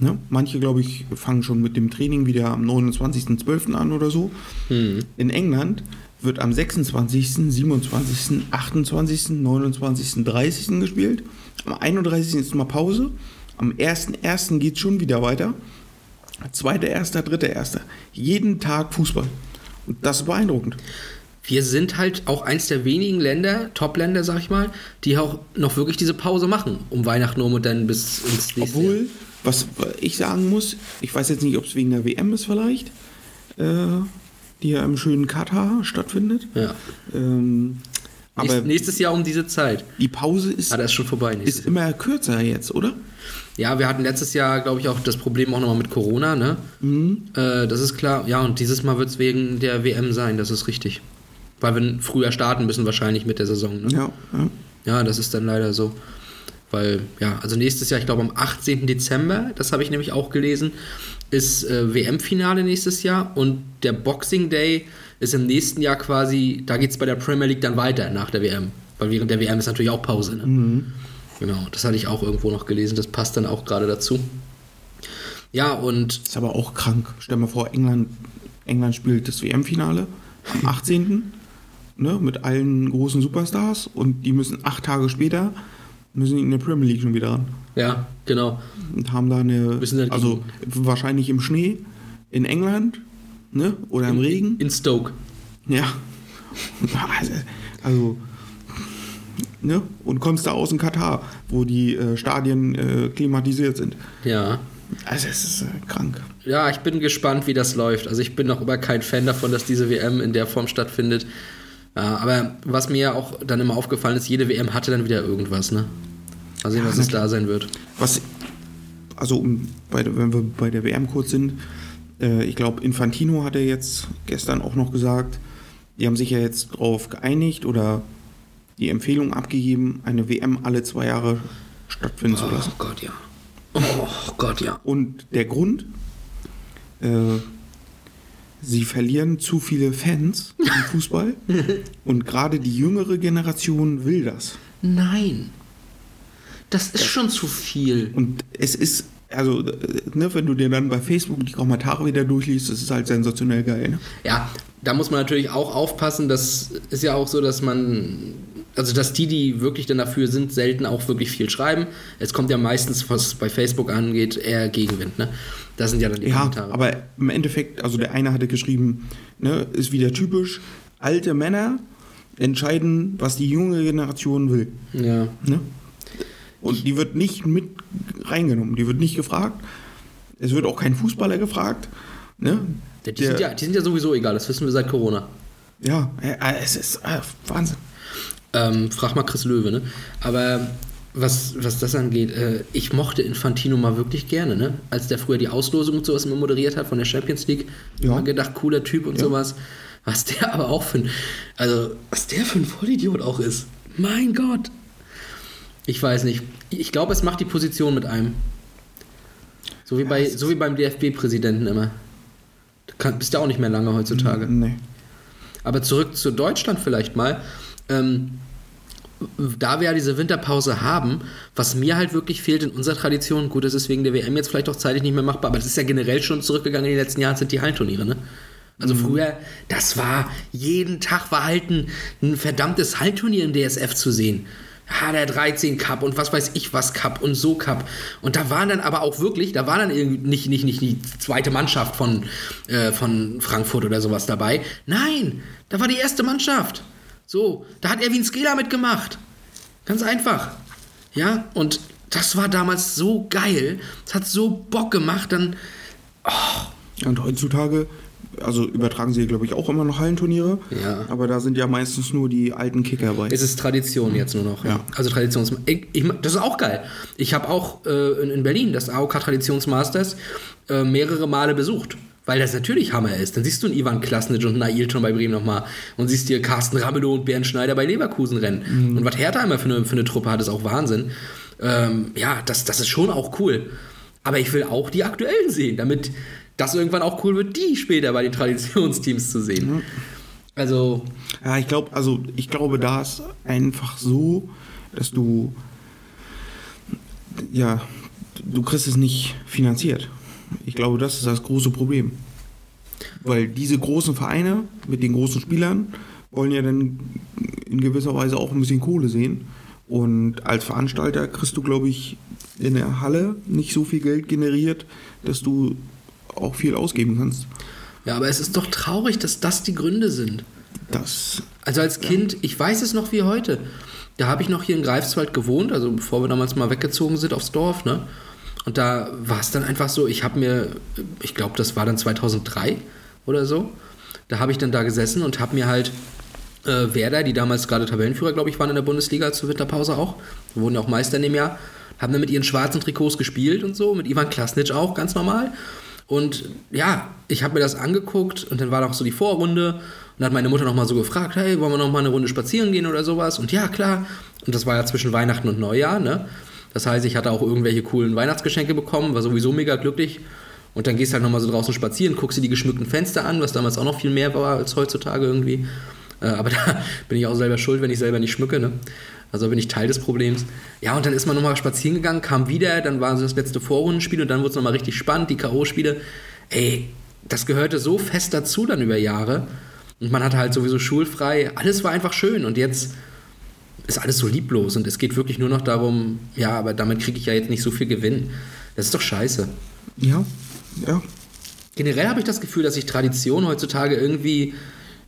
Ne? Manche, glaube ich, fangen schon mit dem Training wieder am 29.12. an oder so. Hm. In England wird am 26., 27., 28., 29., 30. gespielt. Am 31. ist mal Pause. Am 1.1. geht es schon wieder weiter. 2.1., 3.1. Jeden Tag Fußball. Und das ist beeindruckend. Wir sind halt auch eins der wenigen Länder, Top-Länder, sag ich mal, die auch noch wirklich diese Pause machen, um Weihnachten rum und dann bis ins nächste Obwohl, Jahr. was ich sagen muss, ich weiß jetzt nicht, ob es wegen der WM ist vielleicht, äh, die ja im schönen Katar stattfindet. Ja. Ähm, aber Nächst, nächstes Jahr um diese Zeit. die Pause ist, Ah, das ist schon vorbei. ist immer kürzer jetzt, oder? Ja, wir hatten letztes Jahr, glaube ich, auch das Problem auch nochmal mit Corona, ne? Äh, das ist klar. Ja, und dieses Mal wird es wegen der WM sein, das ist richtig. Weil wir früher starten müssen wahrscheinlich mit der Saison, ne? Ja. ja. Ja, das ist dann leider so. Weil, ja, also nächstes Jahr, ich glaube am 18. Dezember, das habe ich nämlich auch gelesen, ist äh, WM-Finale nächstes Jahr und der Boxing Day ist im nächsten Jahr quasi, da geht es bei der Premier League dann weiter nach der WM. Weil während der WM ist natürlich auch Pause, ne? Genau, das hatte ich auch irgendwo noch gelesen, das passt dann auch gerade dazu. Ja, und Ist aber auch krank. Stell dir mal vor, England, England spielt das WM-Finale am 18. ne, mit allen großen Superstars und die müssen acht Tage später müssen in der Premier League schon wieder ran. ja, genau. Und haben da eine, dann also wahrscheinlich im Schnee in England ne, oder im Regen. In Stoke. Ja. Also, also ne, und kommst da aus in Katar, wo die äh, Stadien äh, klimatisiert sind. Ja. Also es ist äh, krank. Ja, ich bin gespannt, wie das läuft. Also ich bin noch immer kein Fan davon, dass diese WM in der Form stattfindet. Ja, aber was mir auch dann immer aufgefallen ist, jede WM hatte dann wieder irgendwas, ne? Mal sehen, Ja, was es da sein wird. Was, also um, bei, wenn wir bei der WM kurz sind, äh, ich glaube, Infantino hat er jetzt gestern auch noch gesagt, die haben sich ja jetzt darauf geeinigt oder die Empfehlung abgegeben, eine WM alle zwei Jahre stattfinden zu lassen. Oh Gott, ja. Oh Gott, ja. Und der Grund, äh, sie verlieren zu viele Fans im Fußball und gerade die jüngere Generation will das. Nein. Das ist schon zu viel. Und es ist, also, ne, wenn du dir dann bei Facebook die Kommentare wieder durchliest, das ist halt sensationell geil. Ne? Ja, da muss man natürlich auch aufpassen. Das ist ja auch so, dass man, also dass die, die wirklich dann dafür sind, selten auch wirklich viel schreiben. Es kommt ja meistens, was bei Facebook angeht, eher Gegenwind. Ne? Das sind ja dann die Ja, Kommentare. aber im Endeffekt, also der eine hatte geschrieben, ne, ist wieder typisch, alte Männer entscheiden, was die junge Generation will. ja. Ne? Und die wird nicht mit reingenommen, die wird nicht gefragt. Es wird auch kein Fußballer gefragt. Ne? Die, Der- sind ja, die sind ja sowieso egal, das wissen wir seit Corona. Ja, äh, es ist äh, Wahnsinn. Ähm, frag mal Chris Löwe, ne? Aber was, was das angeht, äh, ich mochte Infantino mal wirklich gerne, ne? Als der früher die Auslosung und sowas immer moderiert hat von der Champions League. Ja. Mal gedacht, cooler Typ und Ja. sowas. Was der aber auch für ein, also, was der für ein Vollidiot auch ist. Mein Gott. Ich weiß nicht. Ich glaube, es macht die Position mit einem. So wie, bei, so wie beim DFB-Präsidenten immer. Du kann, bist ja auch nicht mehr lange heutzutage. Nee. Aber zurück zu Deutschland vielleicht mal. Ähm, da wir ja diese Winterpause haben, was mir halt wirklich fehlt in unserer Tradition, gut, das ist wegen der WM jetzt vielleicht auch zeitlich nicht mehr machbar, aber das ist ja generell schon zurückgegangen in den letzten Jahren, sind die Hallenturniere, ne? Also früher, das war, jeden Tag war halt ein, ein verdammtes Hallenturnier im DSF zu sehen. Ja, der 13 Cup und was weiß ich was Cup und so Cup. Und da waren dann aber auch wirklich, da war dann irgendwie nicht, nicht, nicht die zweite Mannschaft von, äh, von Frankfurt oder sowas dabei. Nein, da war die erste Mannschaft. So, da hat Erwin Skela mitgemacht. Ganz einfach. Ja, und das war damals so geil. Es hat so Bock gemacht, dann. Und heutzutage, also übertragen sie, glaube ich, auch immer noch Hallenturniere. Ja. Aber da sind ja meistens nur die alten Kicker bei. Es ist Tradition jetzt nur noch. Ja. Also Traditions. Ich, ich, das ist auch geil. Ich habe auch äh, in, in Berlin das AOK Traditionsmasters äh, mehrere Male besucht. Weil das natürlich Hammer ist. Dann siehst du einen Ivan Klasnic und einen Ailton bei Bremen nochmal. Und siehst dir Carsten Ramelow und Bernd Schneider bei Leverkusen rennen. Und was Hertha immer für eine, für eine Truppe hat, ist auch Wahnsinn. Ähm, ja, das, das ist schon auch cool. Aber ich will auch die aktuellen sehen, damit das irgendwann auch cool wird, die später bei den Traditionsteams zu sehen. Also, Ja, ich glaube, also ich glaube, da ist einfach so, dass du ja, du kriegst es nicht finanziert. Ich glaube, das ist das große Problem. Weil diese großen Vereine mit den großen Spielern wollen ja dann in gewisser Weise auch ein bisschen Kohle sehen. Und als Veranstalter kriegst du, glaube ich, in der Halle nicht so viel Geld generiert, dass du auch viel ausgeben kannst. Ja, aber es ist doch traurig, dass das die Gründe sind. Das, Also als Kind, ich weiß es noch wie heute. Da habe ich noch hier in Greifswald gewohnt, also bevor wir damals mal weggezogen sind aufs Dorf, ne? Und da war es dann einfach so, ich habe mir, ich glaube, das war dann 2003 oder so, da habe ich dann da gesessen und habe mir halt äh, Werder, die damals gerade Tabellenführer, glaube ich, waren in der Bundesliga zur Winterpause auch, wurden auch Meister in dem Jahr, haben dann mit ihren schwarzen Trikots gespielt und so, mit Ivan Klasnic auch, ganz normal. Und ja, ich habe mir das angeguckt und dann war noch so die Vorrunde und hat meine Mutter noch mal so gefragt, hey, wollen wir noch mal eine Runde spazieren gehen oder sowas? Und ja, klar. Und das war ja zwischen Weihnachten und Neujahr, ne? Das heißt, ich hatte auch irgendwelche coolen Weihnachtsgeschenke bekommen, war sowieso mega glücklich. Und dann gehst du halt noch mal so draußen spazieren, guckst dir die geschmückten Fenster an, was damals auch noch viel mehr war als heutzutage irgendwie. Äh, aber da bin ich auch selber schuld, wenn ich selber nicht schmücke, ne? Also bin ich Teil des Problems. Ja, und dann ist man nochmal spazieren gegangen, kam wieder, dann war so das letzte Vorrundenspiel und dann wurde es nochmal richtig spannend, die K.O.-Spiele. Ey, das gehörte so fest dazu dann über Jahre. Und man hatte halt sowieso schulfrei. Alles war einfach schön. Und jetzt ist alles so lieblos und es geht wirklich nur noch darum, ja, aber damit kriege ich ja jetzt nicht so viel Gewinn. Das ist doch scheiße. ja, ja. Generell habe ich das Gefühl, dass sich Traditionen heutzutage irgendwie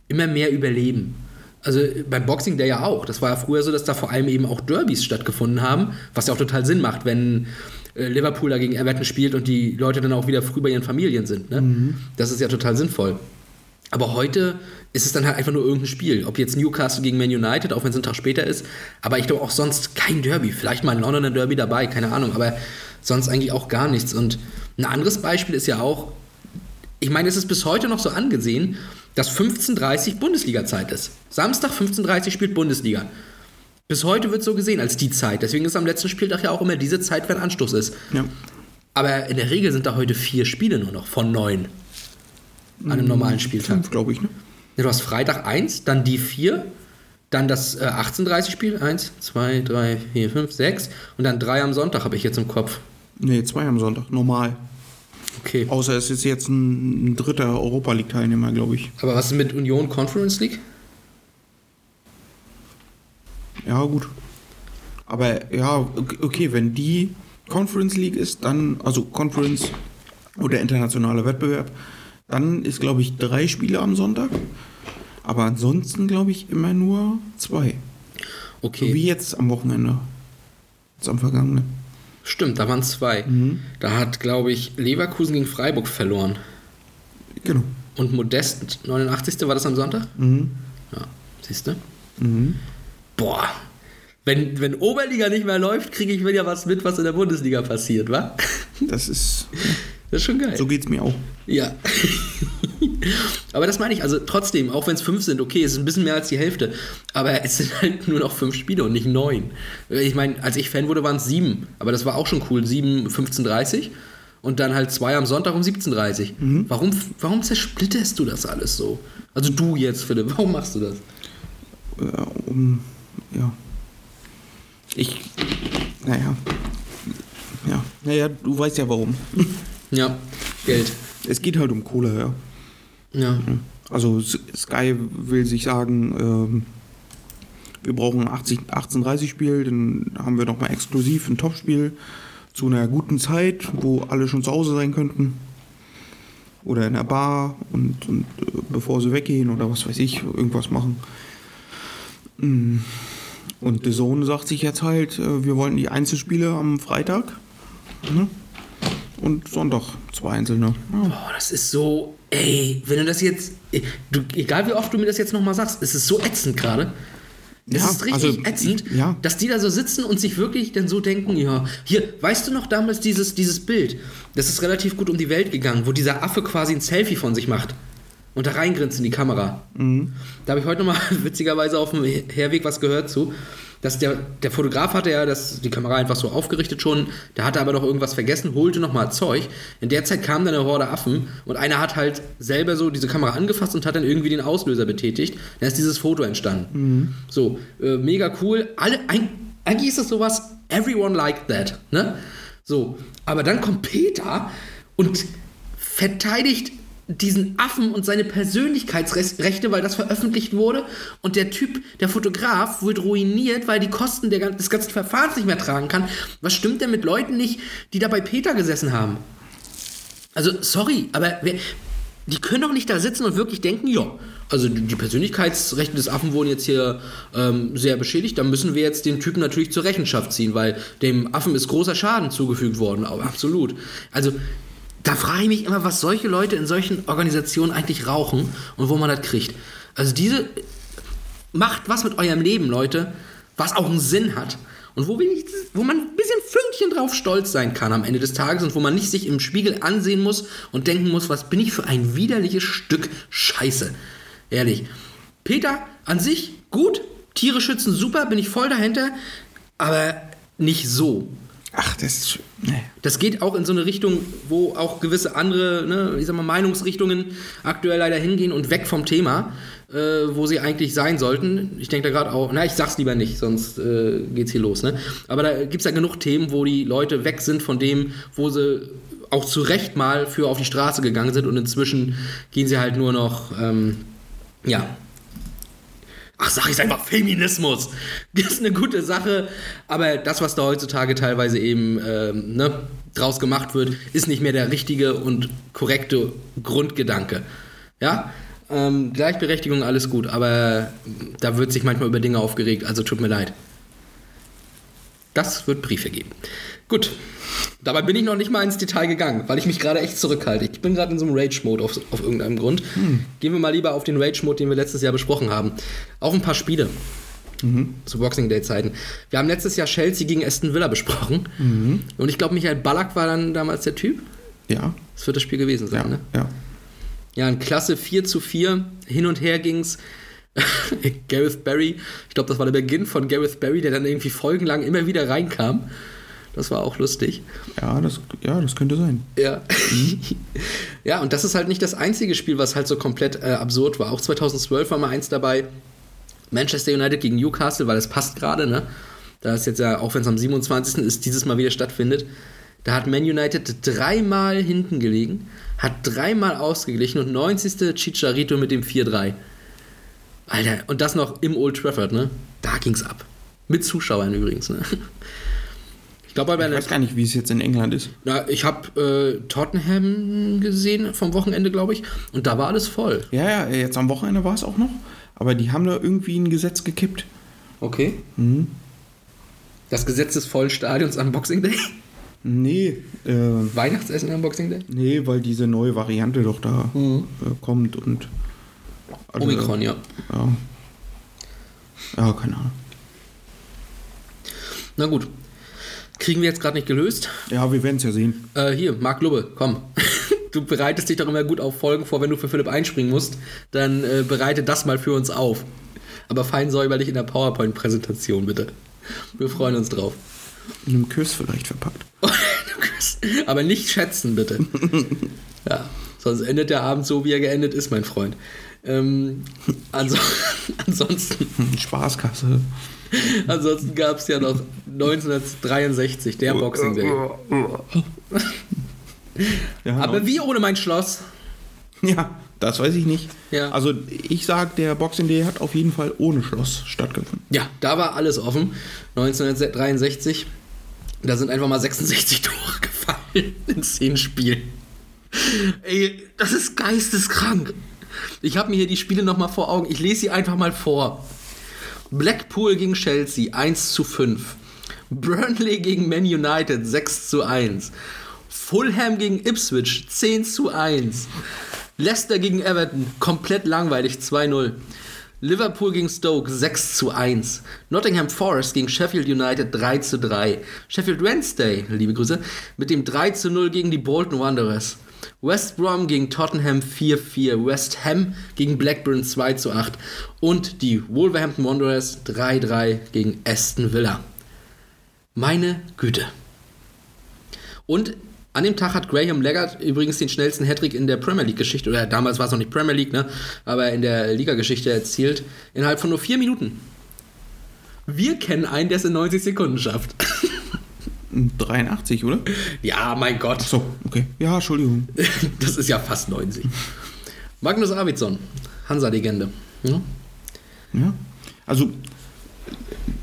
immer mehr überleben. Also beim Boxing der ja auch. Das war ja früher so, dass da vor allem eben auch Derbys stattgefunden haben, was ja auch total Sinn macht, wenn äh, Liverpool da gegen Everton spielt und die Leute dann auch wieder früh bei ihren Familien sind. Ne? Das ist ja total sinnvoll. Aber heute ist es dann halt einfach nur irgendein Spiel. Ob jetzt Newcastle gegen Man United, auch wenn es ein Tag später ist. Aber ich glaube auch sonst kein Derby. Vielleicht mal ein Londoner Derby dabei, keine Ahnung. Aber sonst eigentlich auch gar nichts. Und ein anderes Beispiel ist ja auch, ich meine, es ist bis heute noch so angesehen, dass 15.30 Bundesliga-Zeit ist. Samstag 15.30 spielt Bundesliga. Bis heute wird so gesehen als die Zeit. Deswegen ist am letzten Spieltag ja auch immer diese Zeit, wenn Anstoß ist. ja. Aber in der Regel sind da heute vier Spiele nur noch von neun. An einem normalen Spieltag. Fünf, glaube ich, ne? Du hast Freitag 1, dann die 4, dann das äh, 18.30-Spiel. 1, 2, 3, 4, 5, 6 und dann 3 am Sonntag habe ich jetzt im Kopf. Nee, zwei am Sonntag, normal. Okay. Außer es ist jetzt ein, ein dritter Europa League-Teilnehmer, glaube ich. Aber was ist mit Union Conference League? Ja, gut. Aber ja, ok- okay, wenn die Conference League ist, dann, also Conference oder internationaler Wettbewerb, dann ist, glaube ich, drei Spiele am Sonntag. Aber ansonsten, glaube ich, immer nur zwei. Okay. So wie jetzt am Wochenende. Jetzt am vergangenen. Stimmt, da waren zwei. Da hat, glaube ich, Leverkusen gegen Freiburg verloren. Genau. Und Modest, 89. war das am Sonntag? Ja, siehst du? Boah. Wenn, wenn Oberliga nicht mehr läuft, kriege ich wieder was mit, was in der Bundesliga passiert, wa? Das ist, Das ist schon geil. so geht's mir auch. Ja. aber das meine ich, also trotzdem, auch wenn es fünf sind, okay, es ist ein bisschen mehr als die Hälfte, aber es sind halt nur noch fünf Spiele und nicht neun. Ich meine, als ich Fan wurde, waren es sieben, aber das war auch schon cool. Sieben, 15.30 und dann halt zwei am Sonntag um 17.30 Warum, warum zersplitterst du das alles so? Also du jetzt, Philipp, warum machst du das? Äh, um, ja. Ich, naja. Ja, naja, du weißt ja warum. Ja, Geld. Es geht halt um Kohle, ja. Ja. Also Sky will sich sagen, ähm, wir brauchen ein 80 1830-Spiel, dann haben wir nochmal exklusiv ein Topspiel zu einer guten Zeit, wo alle schon zu Hause sein könnten. Oder in der Bar und, und äh, bevor sie weggehen oder was weiß ich, irgendwas machen. Mm. Und The Zone sagt sich jetzt halt, äh, wir wollen die Einzelspiele am Freitag ne? Und Sonntag zwei einzelne. Ja. Boah, das ist so, ey, wenn du das jetzt, du, egal wie oft du mir das jetzt nochmal sagst, es ist so ätzend gerade. Es Ja, ist richtig also, ätzend, ja. dass die da so sitzen und sich wirklich dann so denken, ja, hier, weißt du noch damals dieses, dieses Bild, das ist relativ gut um die Welt gegangen, wo dieser Affe quasi ein Selfie von sich macht und da reingrinst in die Kamera. Da habe ich heute nochmal witzigerweise auf dem Herweg was gehört zu. Dass der, der Fotograf hatte ja das, die Kamera einfach so aufgerichtet schon, der hatte aber noch irgendwas vergessen, holte nochmal Zeug. In der Zeit kam dann eine Horde Affen und einer hat halt selber so diese Kamera angefasst und hat dann irgendwie den Auslöser betätigt. Dann ist dieses Foto entstanden. So, äh, mega cool. Alle, ein, eigentlich ist das sowas, everyone liked that, ne? So, aber dann kommt Peter und verteidigt diesen Affen und seine Persönlichkeitsrechte, weil das veröffentlicht wurde. Und der Typ, der Fotograf, wird ruiniert, weil die Kosten der, des ganzen Verfahrens nicht mehr tragen kann. Was stimmt denn mit Leuten nicht, die da bei Peter gesessen haben? Also, sorry, aber wer, die können doch nicht da sitzen und wirklich denken, ja, also die Persönlichkeitsrechte des Affen wurden jetzt hier ähm, sehr beschädigt. Da müssen wir jetzt den Typen natürlich zur Rechenschaft ziehen, weil dem Affen ist großer Schaden zugefügt worden. Aber absolut. Also da frage ich mich immer, was solche Leute in solchen Organisationen eigentlich rauchen und wo man das kriegt. Also diese macht was mit eurem Leben, Leute, was auch einen Sinn hat. Und wo, wenigstens, wo man ein bisschen Fünkchen drauf stolz sein kann am Ende des Tages und wo man nicht sich im Spiegel ansehen muss und denken muss, was bin ich für ein widerliches Stück Scheiße. Ehrlich. Peter, an sich gut, Tiere schützen super, bin ich voll dahinter, aber nicht so. Ach, das ist. Nee. Das geht auch in so eine Richtung, wo auch gewisse andere, ne, ich sag mal, Meinungsrichtungen aktuell leider hingehen und weg vom Thema, äh, wo sie eigentlich sein sollten. Ich denke da gerade auch, na, ich sag's lieber nicht, sonst äh, geht's hier los, ne? Aber da gibt's ja genug Themen, wo die Leute weg sind von dem, wo sie auch zu Recht mal für auf die Straße gegangen sind und inzwischen gehen sie halt nur noch, ähm, ja, Ach, sag ich einfach Feminismus. Das ist eine gute Sache, aber das, was da heutzutage teilweise eben ähm, ne, draus gemacht wird, ist nicht mehr der richtige und korrekte Grundgedanke. Ja, ähm, Gleichberechtigung, alles gut, aber da wird sich manchmal über Dinge aufgeregt, also tut mir leid. Das wird Briefe geben. Gut. Dabei bin ich noch nicht mal ins Detail gegangen, weil ich mich gerade echt zurückhalte. Ich bin gerade in so einem Rage-Mode auf, auf irgendeinem Grund. Gehen wir mal lieber auf den Rage-Mode, den wir letztes Jahr besprochen haben. Auf ein paar Spiele. Zu Boxing Day-Zeiten. Wir haben letztes Jahr Chelsea gegen Aston Villa besprochen. Und ich glaube, Michael Ballack war dann damals der Typ. Ja, Das wird das Spiel gewesen sein, ja, ne? ja. Ja, ein klasse 4 zu 4. Hin und her ging's. Gareth Barry, ich glaube, das war der Beginn von Gareth Barry, der dann irgendwie folgenlang immer wieder reinkam. Das war auch lustig. Ja, das, ja, das könnte sein. Ja. ja, und das ist halt nicht das einzige Spiel, was halt so komplett äh, absurd war. Auch 2012 war mal eins dabei. Manchester United gegen Newcastle, weil das passt gerade, ne? Da ist jetzt ja, auch wenn es am 27. ist, dieses Mal wieder stattfindet. Da hat Man United dreimal hinten gelegen, hat dreimal ausgeglichen und 90. Chicharito mit dem 4-3. Alter, und das noch im Old Trafford, ne? Da ging's ab. Mit Zuschauern übrigens, ne? Ich glaube, bei Ich weiß gar nicht, wie es jetzt in England ist. na, ich habe äh, Tottenham gesehen vom Wochenende, glaube ich, und da war alles voll. Ja, ja, jetzt am Wochenende war es auch noch. Aber die haben da irgendwie ein Gesetz gekippt. Okay. Das Gesetz des vollen Stadions am Boxing Day? Nee, äh, Weihnachtsessen am Boxing Day? nee, weil diese neue Variante doch da äh, kommt und. also, Omikron, ja. Ja. Ja, keine Ahnung. Na gut. Kriegen wir jetzt gerade nicht gelöst. Ja, wir werden es ja sehen. Äh, hier, Marc Lubbe, komm. Du bereitest dich doch immer gut auf Folgen vor, wenn du für Philipp einspringen musst. Dann äh, bereite das mal für uns auf. Aber fein säuberlich in der PowerPoint-Präsentation, bitte. Wir freuen uns drauf. In einem Küss vielleicht verpackt. Aber nicht schätzen, bitte. Ja, sonst endet der Abend so, wie er geendet ist, mein Freund. Ähm, anso ansonsten Spaßkasse. ansonsten gab es ja noch 1963, der Boxing Day. Ja, Aber wie ohne mein Schloss? ja, das weiß ich nicht. Ja. Also ich sag, der Boxing Day hat auf jeden Fall ohne Schloss stattgefunden. Ja, da war alles offen. 1963. Da sind einfach mal 66 Tore gefallen in 10 Spielen. Ey, das ist geisteskrank. Ich habe mir hier die Spiele noch mal vor Augen. Ich lese sie einfach mal vor. Blackpool gegen Chelsea 1 zu 5. Burnley gegen Man United 6 zu 1. Fulham gegen Ipswich 10 zu 1. Leicester gegen Everton komplett langweilig 2-0. Liverpool gegen Stoke 6 zu 1. Nottingham Forest gegen Sheffield United 3 zu 3. Sheffield Wednesday, liebe Grüße, mit dem 3 zu 0 gegen die Bolton Wanderers. West Brom gegen Tottenham 4-4. West Ham gegen Blackburn 2 zu 8. Und die Wolverhampton Wanderers 3-3 gegen Aston Villa. Meine Güte. Und an dem Tag hat Graham Leggett übrigens den schnellsten Hattrick in der Premier League-Geschichte, oder damals war es noch nicht Premier League, ne? aber in der Liga-Geschichte erzielt, innerhalb von nur vier Minuten. Wir kennen einen, der es in 90 Sekunden schafft. 83, oder? ja, mein Gott. So, okay. Ja, Entschuldigung. Das ist ja fast 90. Magnus Arvidsson, Hansa-Legende. Ja? Ja. Also,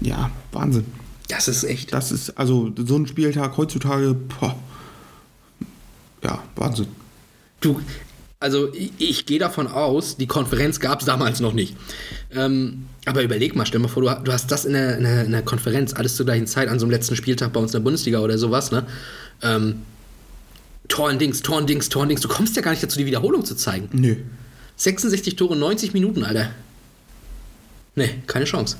ja, Wahnsinn. Das ist echt. Das ist, also so ein Spieltag heutzutage, boah. ja, Wahnsinn. Du, Also ich, ich gehe davon aus, die Konferenz gab es damals noch nicht. Ähm, aber überleg mal, stell mal vor, du, du hast das in der, in, der, in der Konferenz, alles zur gleichen Zeit, an so einem letzten Spieltag bei uns in der Bundesliga oder sowas, ne? Ähm, Torn-Dings, Torn-Dings, Torn-Dings. Du kommst ja gar nicht dazu, die Wiederholung zu zeigen. Nö. 66 Tore, 90 Minuten, Alter. Nee, keine Chance.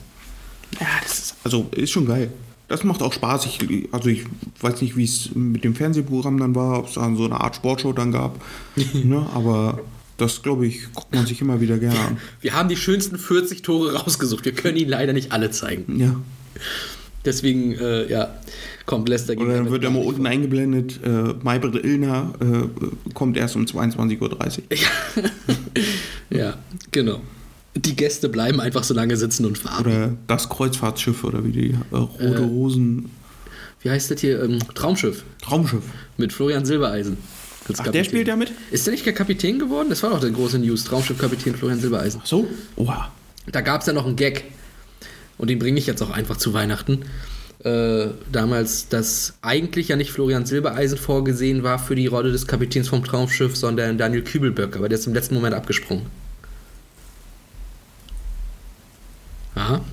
Ja, das ist, also ist schon geil. Das macht auch Spaß. Ich, also ich weiß nicht, wie es mit dem Fernsehprogramm dann war, ob es dann so eine Art Sportshow dann gab. ne? Aber das, glaube ich, guckt man sich immer wieder gerne an. Wir haben die schönsten 40 Tore rausgesucht. Wir können ihn leider nicht alle zeigen. Ja. Deswegen, äh, ja, kommt Leicester gegen Oder dann wird immer gar nicht unten eingeblendet, äh, Maybrit Illner äh, kommt erst um 22.30 Uhr. Ja, genau. Die Gäste bleiben einfach so lange sitzen und warten. Oder das Kreuzfahrtschiff oder wie die äh, Rote Rosen Wie heißt das hier? Ähm, Traumschiff Traumschiff. mit Florian Silbereisen. Ach, der spielt ja mit? Ist der nicht der Kapitän geworden? Das war doch der große News. Traumschiff-Kapitän Florian Silbereisen. Ach so? Oha. Da gab es ja noch einen Gag. Und den bringe ich jetzt auch einfach zu Weihnachten. Äh, damals, dass eigentlich ja nicht Florian Silbereisen vorgesehen war für die Rolle des Kapitäns vom Traumschiff, sondern Daniel Kübelböck, aber der ist im letzten Moment abgesprungen. Aha.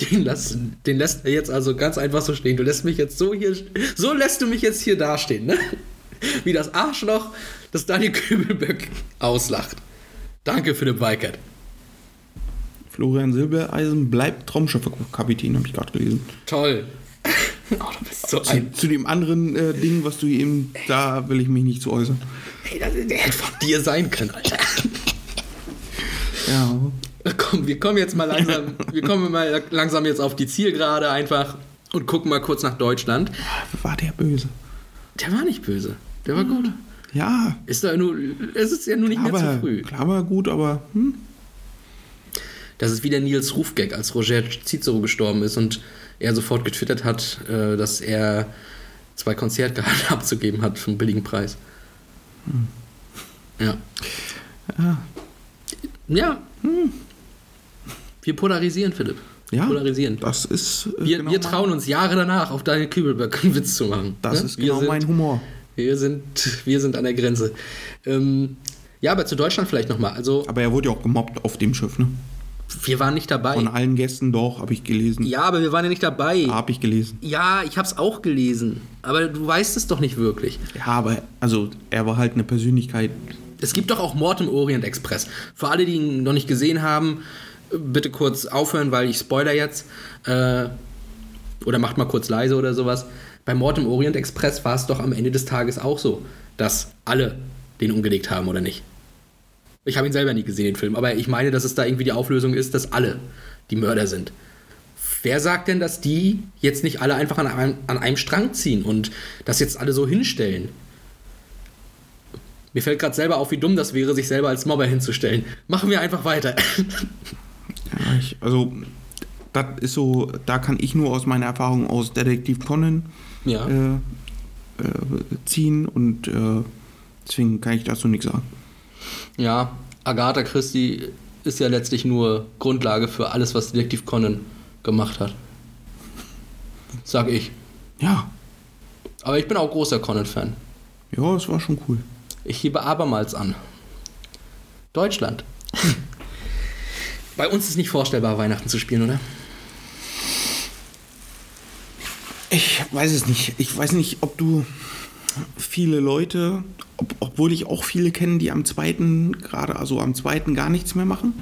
Den, lass, den lässt er jetzt also ganz einfach so stehen. Du lässt mich jetzt so hier, so lässt du mich jetzt hier dastehen, ne? Wie das Arschloch, das Daniel Kübelböck auslacht. Danke für den Bikehead. Florian Silbereisen bleibt Traumschiffkapitän, habe ich gerade gelesen. Toll. Oh, du bist so Zu, ein. zu dem anderen äh, Ding, was du eben, da will ich mich nicht zu äußern. Hey, das, der hätte von dir sein können, Alter. Ja. Komm, wir kommen jetzt mal langsam, wir kommen mal langsam jetzt auf die Zielgerade einfach und gucken mal kurz nach Deutschland. War der böse? Der war nicht böse. Der war gut. Ja. Ist da nur, es ist ja nur nicht mehr Aber, zu früh. klar war gut, aber hm? Das ist wie der Nils Rufgag, als Roger Cicero gestorben ist und er sofort getwittert hat, äh, dass er zwei Konzertkarten abzugeben hat für einen billigen Preis. Ja. Ja. Wir polarisieren, Philipp. Ja. polarisieren. Das ist. äh, Wir, genau wir trauen uns Jahre danach, auf Daniel Kübelberg einen Witz zu machen. Das Ne? ist genau sind- mein Humor. Wir sind, wir sind an der Grenze. Ähm, ja, aber zu Deutschland vielleicht nochmal. Also, Aber er wurde ja auch gemobbt auf dem Schiff, ne? wir waren nicht dabei. Von allen Gästen doch, habe ich gelesen. Ja, aber wir waren ja nicht dabei. Habe ich gelesen. Ja, ich hab's auch gelesen. Aber du weißt es doch nicht wirklich. Ja, aber also er war halt eine Persönlichkeit. Es gibt doch auch Mord im Orient Express. Für alle, die ihn noch nicht gesehen haben, bitte kurz aufhören, weil ich spoiler jetzt. Äh, oder macht mal kurz leise oder sowas. Bei Mord im Orient Express war es doch am Ende des Tages auch so, dass alle den umgelegt haben, oder nicht? Ich habe ihn selber nie gesehen, den Film, aber ich meine, dass es da irgendwie die Auflösung ist, dass alle die Mörder sind. Wer sagt denn, dass die jetzt nicht alle einfach an einem, an einem Strang ziehen und das jetzt alle so hinstellen? Mir fällt gerade selber auf, wie dumm das wäre, sich selber als Mobber hinzustellen. Machen wir einfach weiter. Ja, ich, also das ist so, da kann ich nur aus meiner Erfahrung aus Detektiv Conan ja. äh, äh, ziehen und äh, deswegen kann ich dazu nichts sagen. Ja, Agatha Christie ist ja letztlich nur Grundlage für alles, was Detektiv Conan gemacht hat. Sag ich. Ja, Aber ich bin auch großer Conan-Fan. ja, es war schon cool. Ich hebe abermals an. Deutschland. Bei uns ist nicht vorstellbar, Weihnachten zu spielen, oder? Ich weiß es nicht. Ich weiß nicht, ob du viele Leute, ob, obwohl ich auch viele kenne, die am zweiten, gerade also am zweiten gar nichts mehr machen.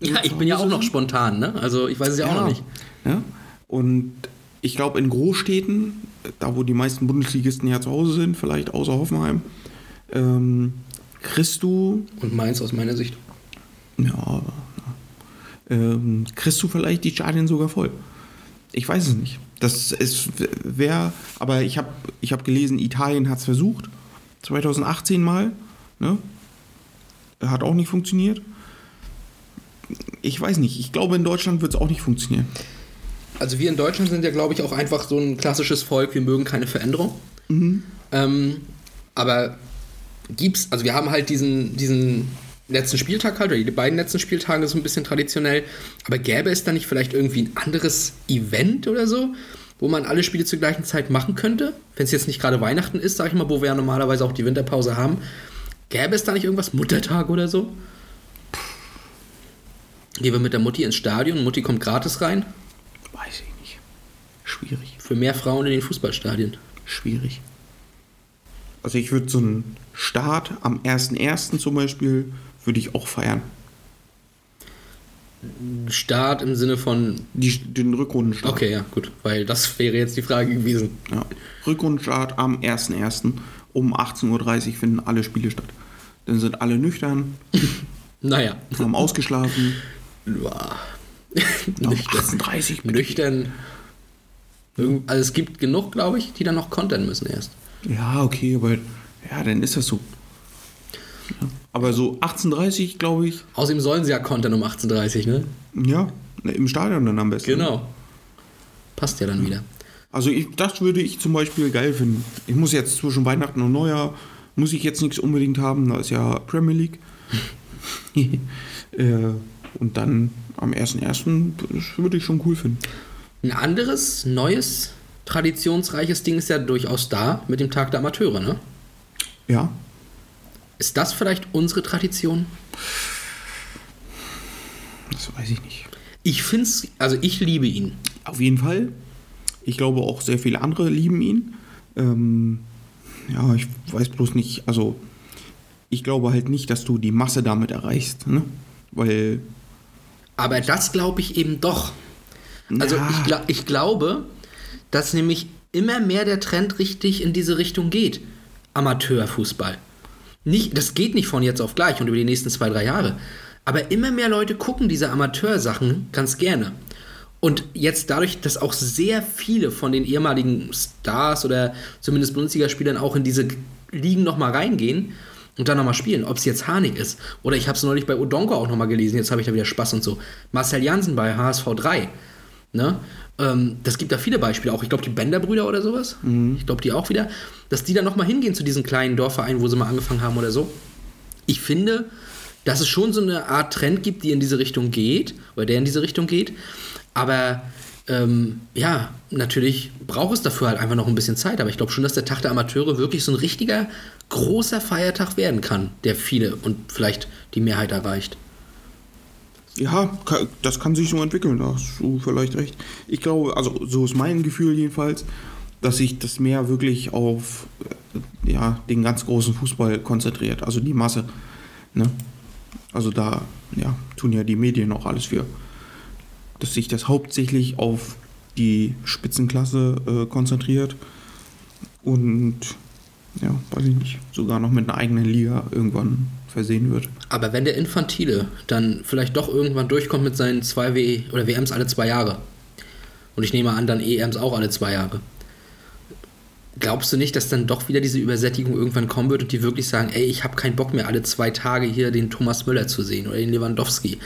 Ja, ich bin ja auch noch spontan, ne? Also ich weiß es ja auch noch nicht. Ja? Und ich glaube, in Großstädten, da wo die meisten Bundesligisten ja zu Hause sind, vielleicht außer Hoffenheim, ähm, kriegst du, Und meins aus meiner Sicht. ja, ähm, kriegst du vielleicht die Stadien sogar voll. Ich weiß es nicht. Das ist wer, aber ich habe ich hab gelesen, Italien hat es versucht, 2018 mal, ne? Hat auch nicht funktioniert. Ich weiß nicht. Ich glaube, in Deutschland wird es auch nicht funktionieren. Also wir in Deutschland sind ja, glaube ich, auch einfach so ein klassisches Volk, wir mögen keine Veränderung. Ähm, aber gibt's, also wir haben halt diesen, diesen letzten Spieltag halt, oder die beiden letzten Spieltage so ein bisschen traditionell, aber gäbe es da nicht vielleicht irgendwie ein anderes Event oder so, wo man alle Spiele zur gleichen Zeit machen könnte? Wenn es jetzt nicht gerade Weihnachten ist, sag ich mal, wo wir ja normalerweise auch die Winterpause haben, Gäbe es da nicht irgendwas? Muttertag oder so? Gehen wir mit der Mutti ins Stadion, Mutti kommt gratis rein. Weiß ich nicht. Schwierig. Für mehr Frauen in den Fußballstadien. Schwierig. Also ich würde so einen Start am 1.1. zum Beispiel, würde ich auch feiern. Start im Sinne von. Die, den Rückrundenstart. Okay, ja, gut. Weil das wäre jetzt die Frage gewesen. Ja. Rückrundenstart am 1.1. um 18.30 Uhr finden alle Spiele statt. Dann sind alle nüchtern, Naja. haben ausgeschlafen. Um 18.30 Uhr. Nüchtern. Irgend- Also es gibt genug, glaube ich, die dann noch kontern müssen erst. Ja, okay, aber ja, dann ist das so. Ja. Aber so 18.30 Uhr, glaube ich, Außerdem sollen sie ja kontern um 18.30 Uhr, ne? ja, im Stadion dann am besten. Genau. Passt ja dann wieder. Also ich, das würde ich zum Beispiel geil finden. Ich muss jetzt zwischen Weihnachten und Neujahr, muss ich jetzt nichts unbedingt haben, da ist ja Premier League. äh, und dann am 1.1. das würde ich schon cool finden. Ein anderes, neues, traditionsreiches Ding ist ja durchaus da mit dem Tag der Amateure, ne? Ja, Ist das vielleicht unsere Tradition? das weiß ich nicht. Ich finde es, also ich liebe ihn. Auf jeden Fall. Ich glaube auch sehr viele andere lieben ihn. Ähm, ja, ich weiß bloß nicht, also ich glaube halt nicht, dass du die Masse damit erreichst, ne? Weil, Aber das glaube ich eben doch. Also Ja. ich, ich glaube, dass nämlich immer mehr der Trend richtig in diese Richtung geht. Amateurfußball. Nicht, das geht nicht von jetzt auf gleich und über die nächsten zwei, drei Jahre. Aber immer mehr Leute gucken diese Amateursachen ganz gerne. Und jetzt dadurch, dass auch sehr viele von den ehemaligen Stars oder zumindest Bundesligaspielern auch in diese Ligen nochmal reingehen und dann nochmal spielen, ob es jetzt Harnik ist oder ich habe es neulich bei Odonko auch nochmal gelesen, jetzt habe ich da wieder Spaß und so. Marcel Jansen bei HSV 3. Ne? Ähm, das gibt da viele Beispiele, auch ich glaube die Bender-Brüder oder sowas. Ich glaube die auch wieder, dass die dann nochmal hingehen zu diesen kleinen Dorfvereinen, wo sie mal angefangen haben oder so. Ich finde, dass es schon so eine Art Trend gibt, die in diese Richtung geht, oder der in diese Richtung geht. Aber ähm, ja, natürlich braucht es dafür halt einfach noch ein bisschen Zeit. Aber ich glaube schon, dass der Tag der Amateure wirklich so ein richtiger großer Feiertag werden kann, der viele und vielleicht die Mehrheit erreicht. Ja, das kann sich so entwickeln, da hast du vielleicht recht. Ich glaube, also so ist mein Gefühl jedenfalls, dass sich das mehr wirklich auf äh, ja, den ganz großen Fußball konzentriert, also die Masse. Ne? Also da ja, tun ja die Medien auch alles für. Dass sich das hauptsächlich auf die Spitzenklasse äh, konzentriert und ja, weiß ich nicht, sogar noch mit einer eigenen Liga irgendwann versehen wird. Aber wenn der Infantile dann vielleicht doch irgendwann durchkommt mit seinen zwei W oder WMs alle zwei Jahre, und ich nehme an, dann EMs auch alle zwei Jahre, glaubst du nicht, dass dann doch wieder diese Übersättigung irgendwann kommen wird und die wirklich sagen, ey, ich habe keinen Bock mehr, alle zwei Tage hier den Thomas Müller zu sehen oder den Lewandowski.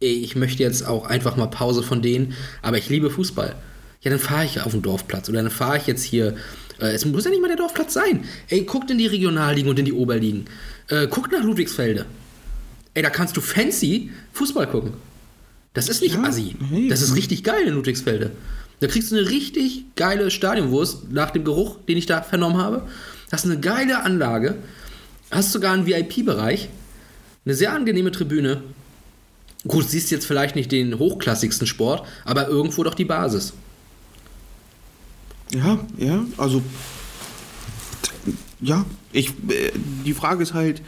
Ey, ich möchte jetzt auch einfach mal Pause von denen, aber ich liebe Fußball. Ja, dann fahre ich auf den Dorfplatz oder dann fahre ich jetzt hier. Äh, es muss ja nicht mal der Dorfplatz sein. Ey, guckt in die Regionalligen und in die Oberligen. Äh, guckt nach Ludwigsfelde. Ey, da kannst du fancy Fußball gucken. Das ist nicht Ja, assi. hey. Das ist richtig geil in Ludwigsfelde. Da kriegst du eine richtig geile Stadionwurst nach dem Geruch, den ich da vernommen habe. Hast eine geile Anlage. Hast sogar einen VIP-Bereich. Eine sehr angenehme Tribüne. Gut, siehst jetzt vielleicht nicht den hochklassigsten Sport, aber irgendwo doch die Basis. Ja, ja, also ja, ich äh, die Frage ist halt,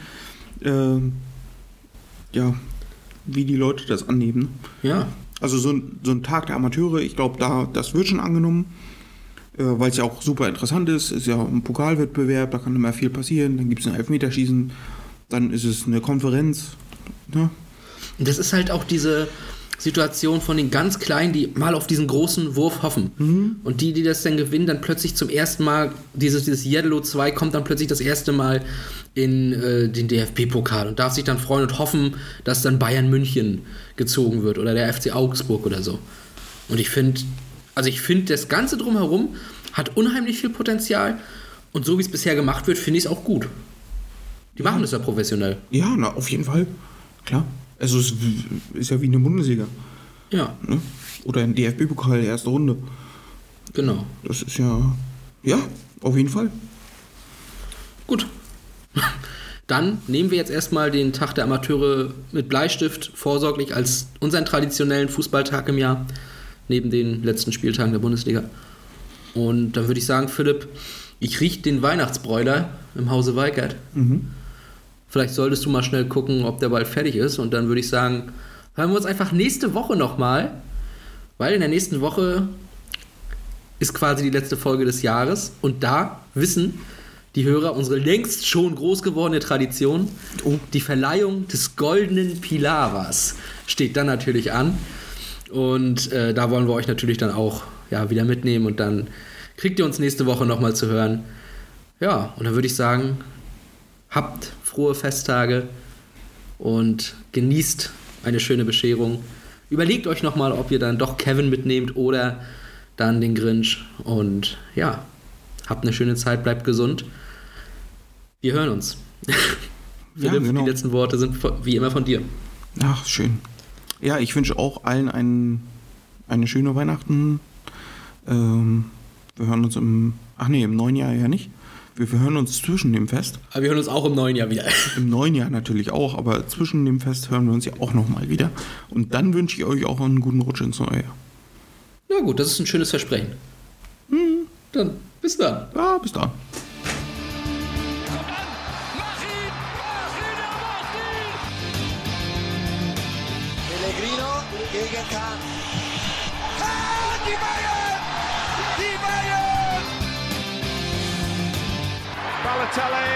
ähm, ja, wie die Leute das annehmen. Ja. Also so ein, so ein Tag der Amateure, ich glaube, da das wird schon angenommen, äh, weil es ja auch super interessant ist. Ist ja ein Pokalwettbewerb, da kann immer viel passieren. Dann gibt es ein Elfmeterschießen, dann ist es eine Konferenz. Ne? Das ist halt auch diese Situation von den ganz Kleinen, die mal auf diesen großen Wurf hoffen. Und die, die das dann gewinnen, dann plötzlich zum ersten Mal, dieses, dieses Yellow 2 kommt dann plötzlich das erste Mal in äh, den DFB-Pokal und darf sich dann freuen und hoffen, dass dann Bayern München gezogen wird oder der FC Augsburg oder so. Und ich finde, also ich finde, das Ganze drumherum hat unheimlich viel Potenzial und so wie es bisher gemacht wird, finde ich es auch gut. Die machen das ja professionell. Ja, na, auf jeden Fall. Klar. Also es ist ja wie eine Bundesliga. Ja, Ne? Oder ein DFB-Pokal, erste Runde. genau. Das ist ja. Ja, auf jeden Fall. Gut. Dann nehmen wir jetzt erstmal den Tag der Amateure mit Bleistift vorsorglich als unseren traditionellen Fußballtag im Jahr, neben den letzten Spieltagen der Bundesliga. Und dann würde ich sagen, Philipp, ich rieche den Weihnachtsbräuler im Hause Weikert. Vielleicht solltest du mal schnell gucken, ob der bald fertig ist. Und dann würde ich sagen, hören wir uns einfach nächste Woche nochmal, weil in der nächsten Woche ist quasi die letzte Folge des Jahres. Und da wissen die Hörer unsere längst schon groß gewordene Tradition. Die Verleihung des goldenen Pilaras steht dann natürlich an. Und äh, da wollen wir euch natürlich dann auch ja, wieder mitnehmen. Und dann kriegt ihr uns nächste Woche nochmal zu hören. Ja, und dann würde ich sagen, habt frohe Festtage und genießt eine schöne Bescherung. Überlegt euch nochmal, ob ihr dann doch Kevin mitnehmt oder dann den Grinch. Und ja, habt eine schöne Zeit, bleibt gesund. Wir hören uns. Ja, Philipp, genau. die letzten Worte sind von- wie immer von dir. Ach, schön. Ja, ich wünsche auch allen ein, eine schöne Weihnachten. Ähm, wir hören uns im, ach nee, im neuen Jahr ja nicht. Wir, wir hören uns zwischen dem Fest. Aber wir hören uns auch im neuen Jahr wieder. Im neuen Jahr natürlich auch, aber zwischen dem Fest hören wir uns ja auch nochmal wieder. Und dann wünsche ich euch auch einen guten Rutsch ins neue Jahr. Na gut, das ist ein schönes Versprechen. Dann bis dann. Ja, bis dann. Balotelli,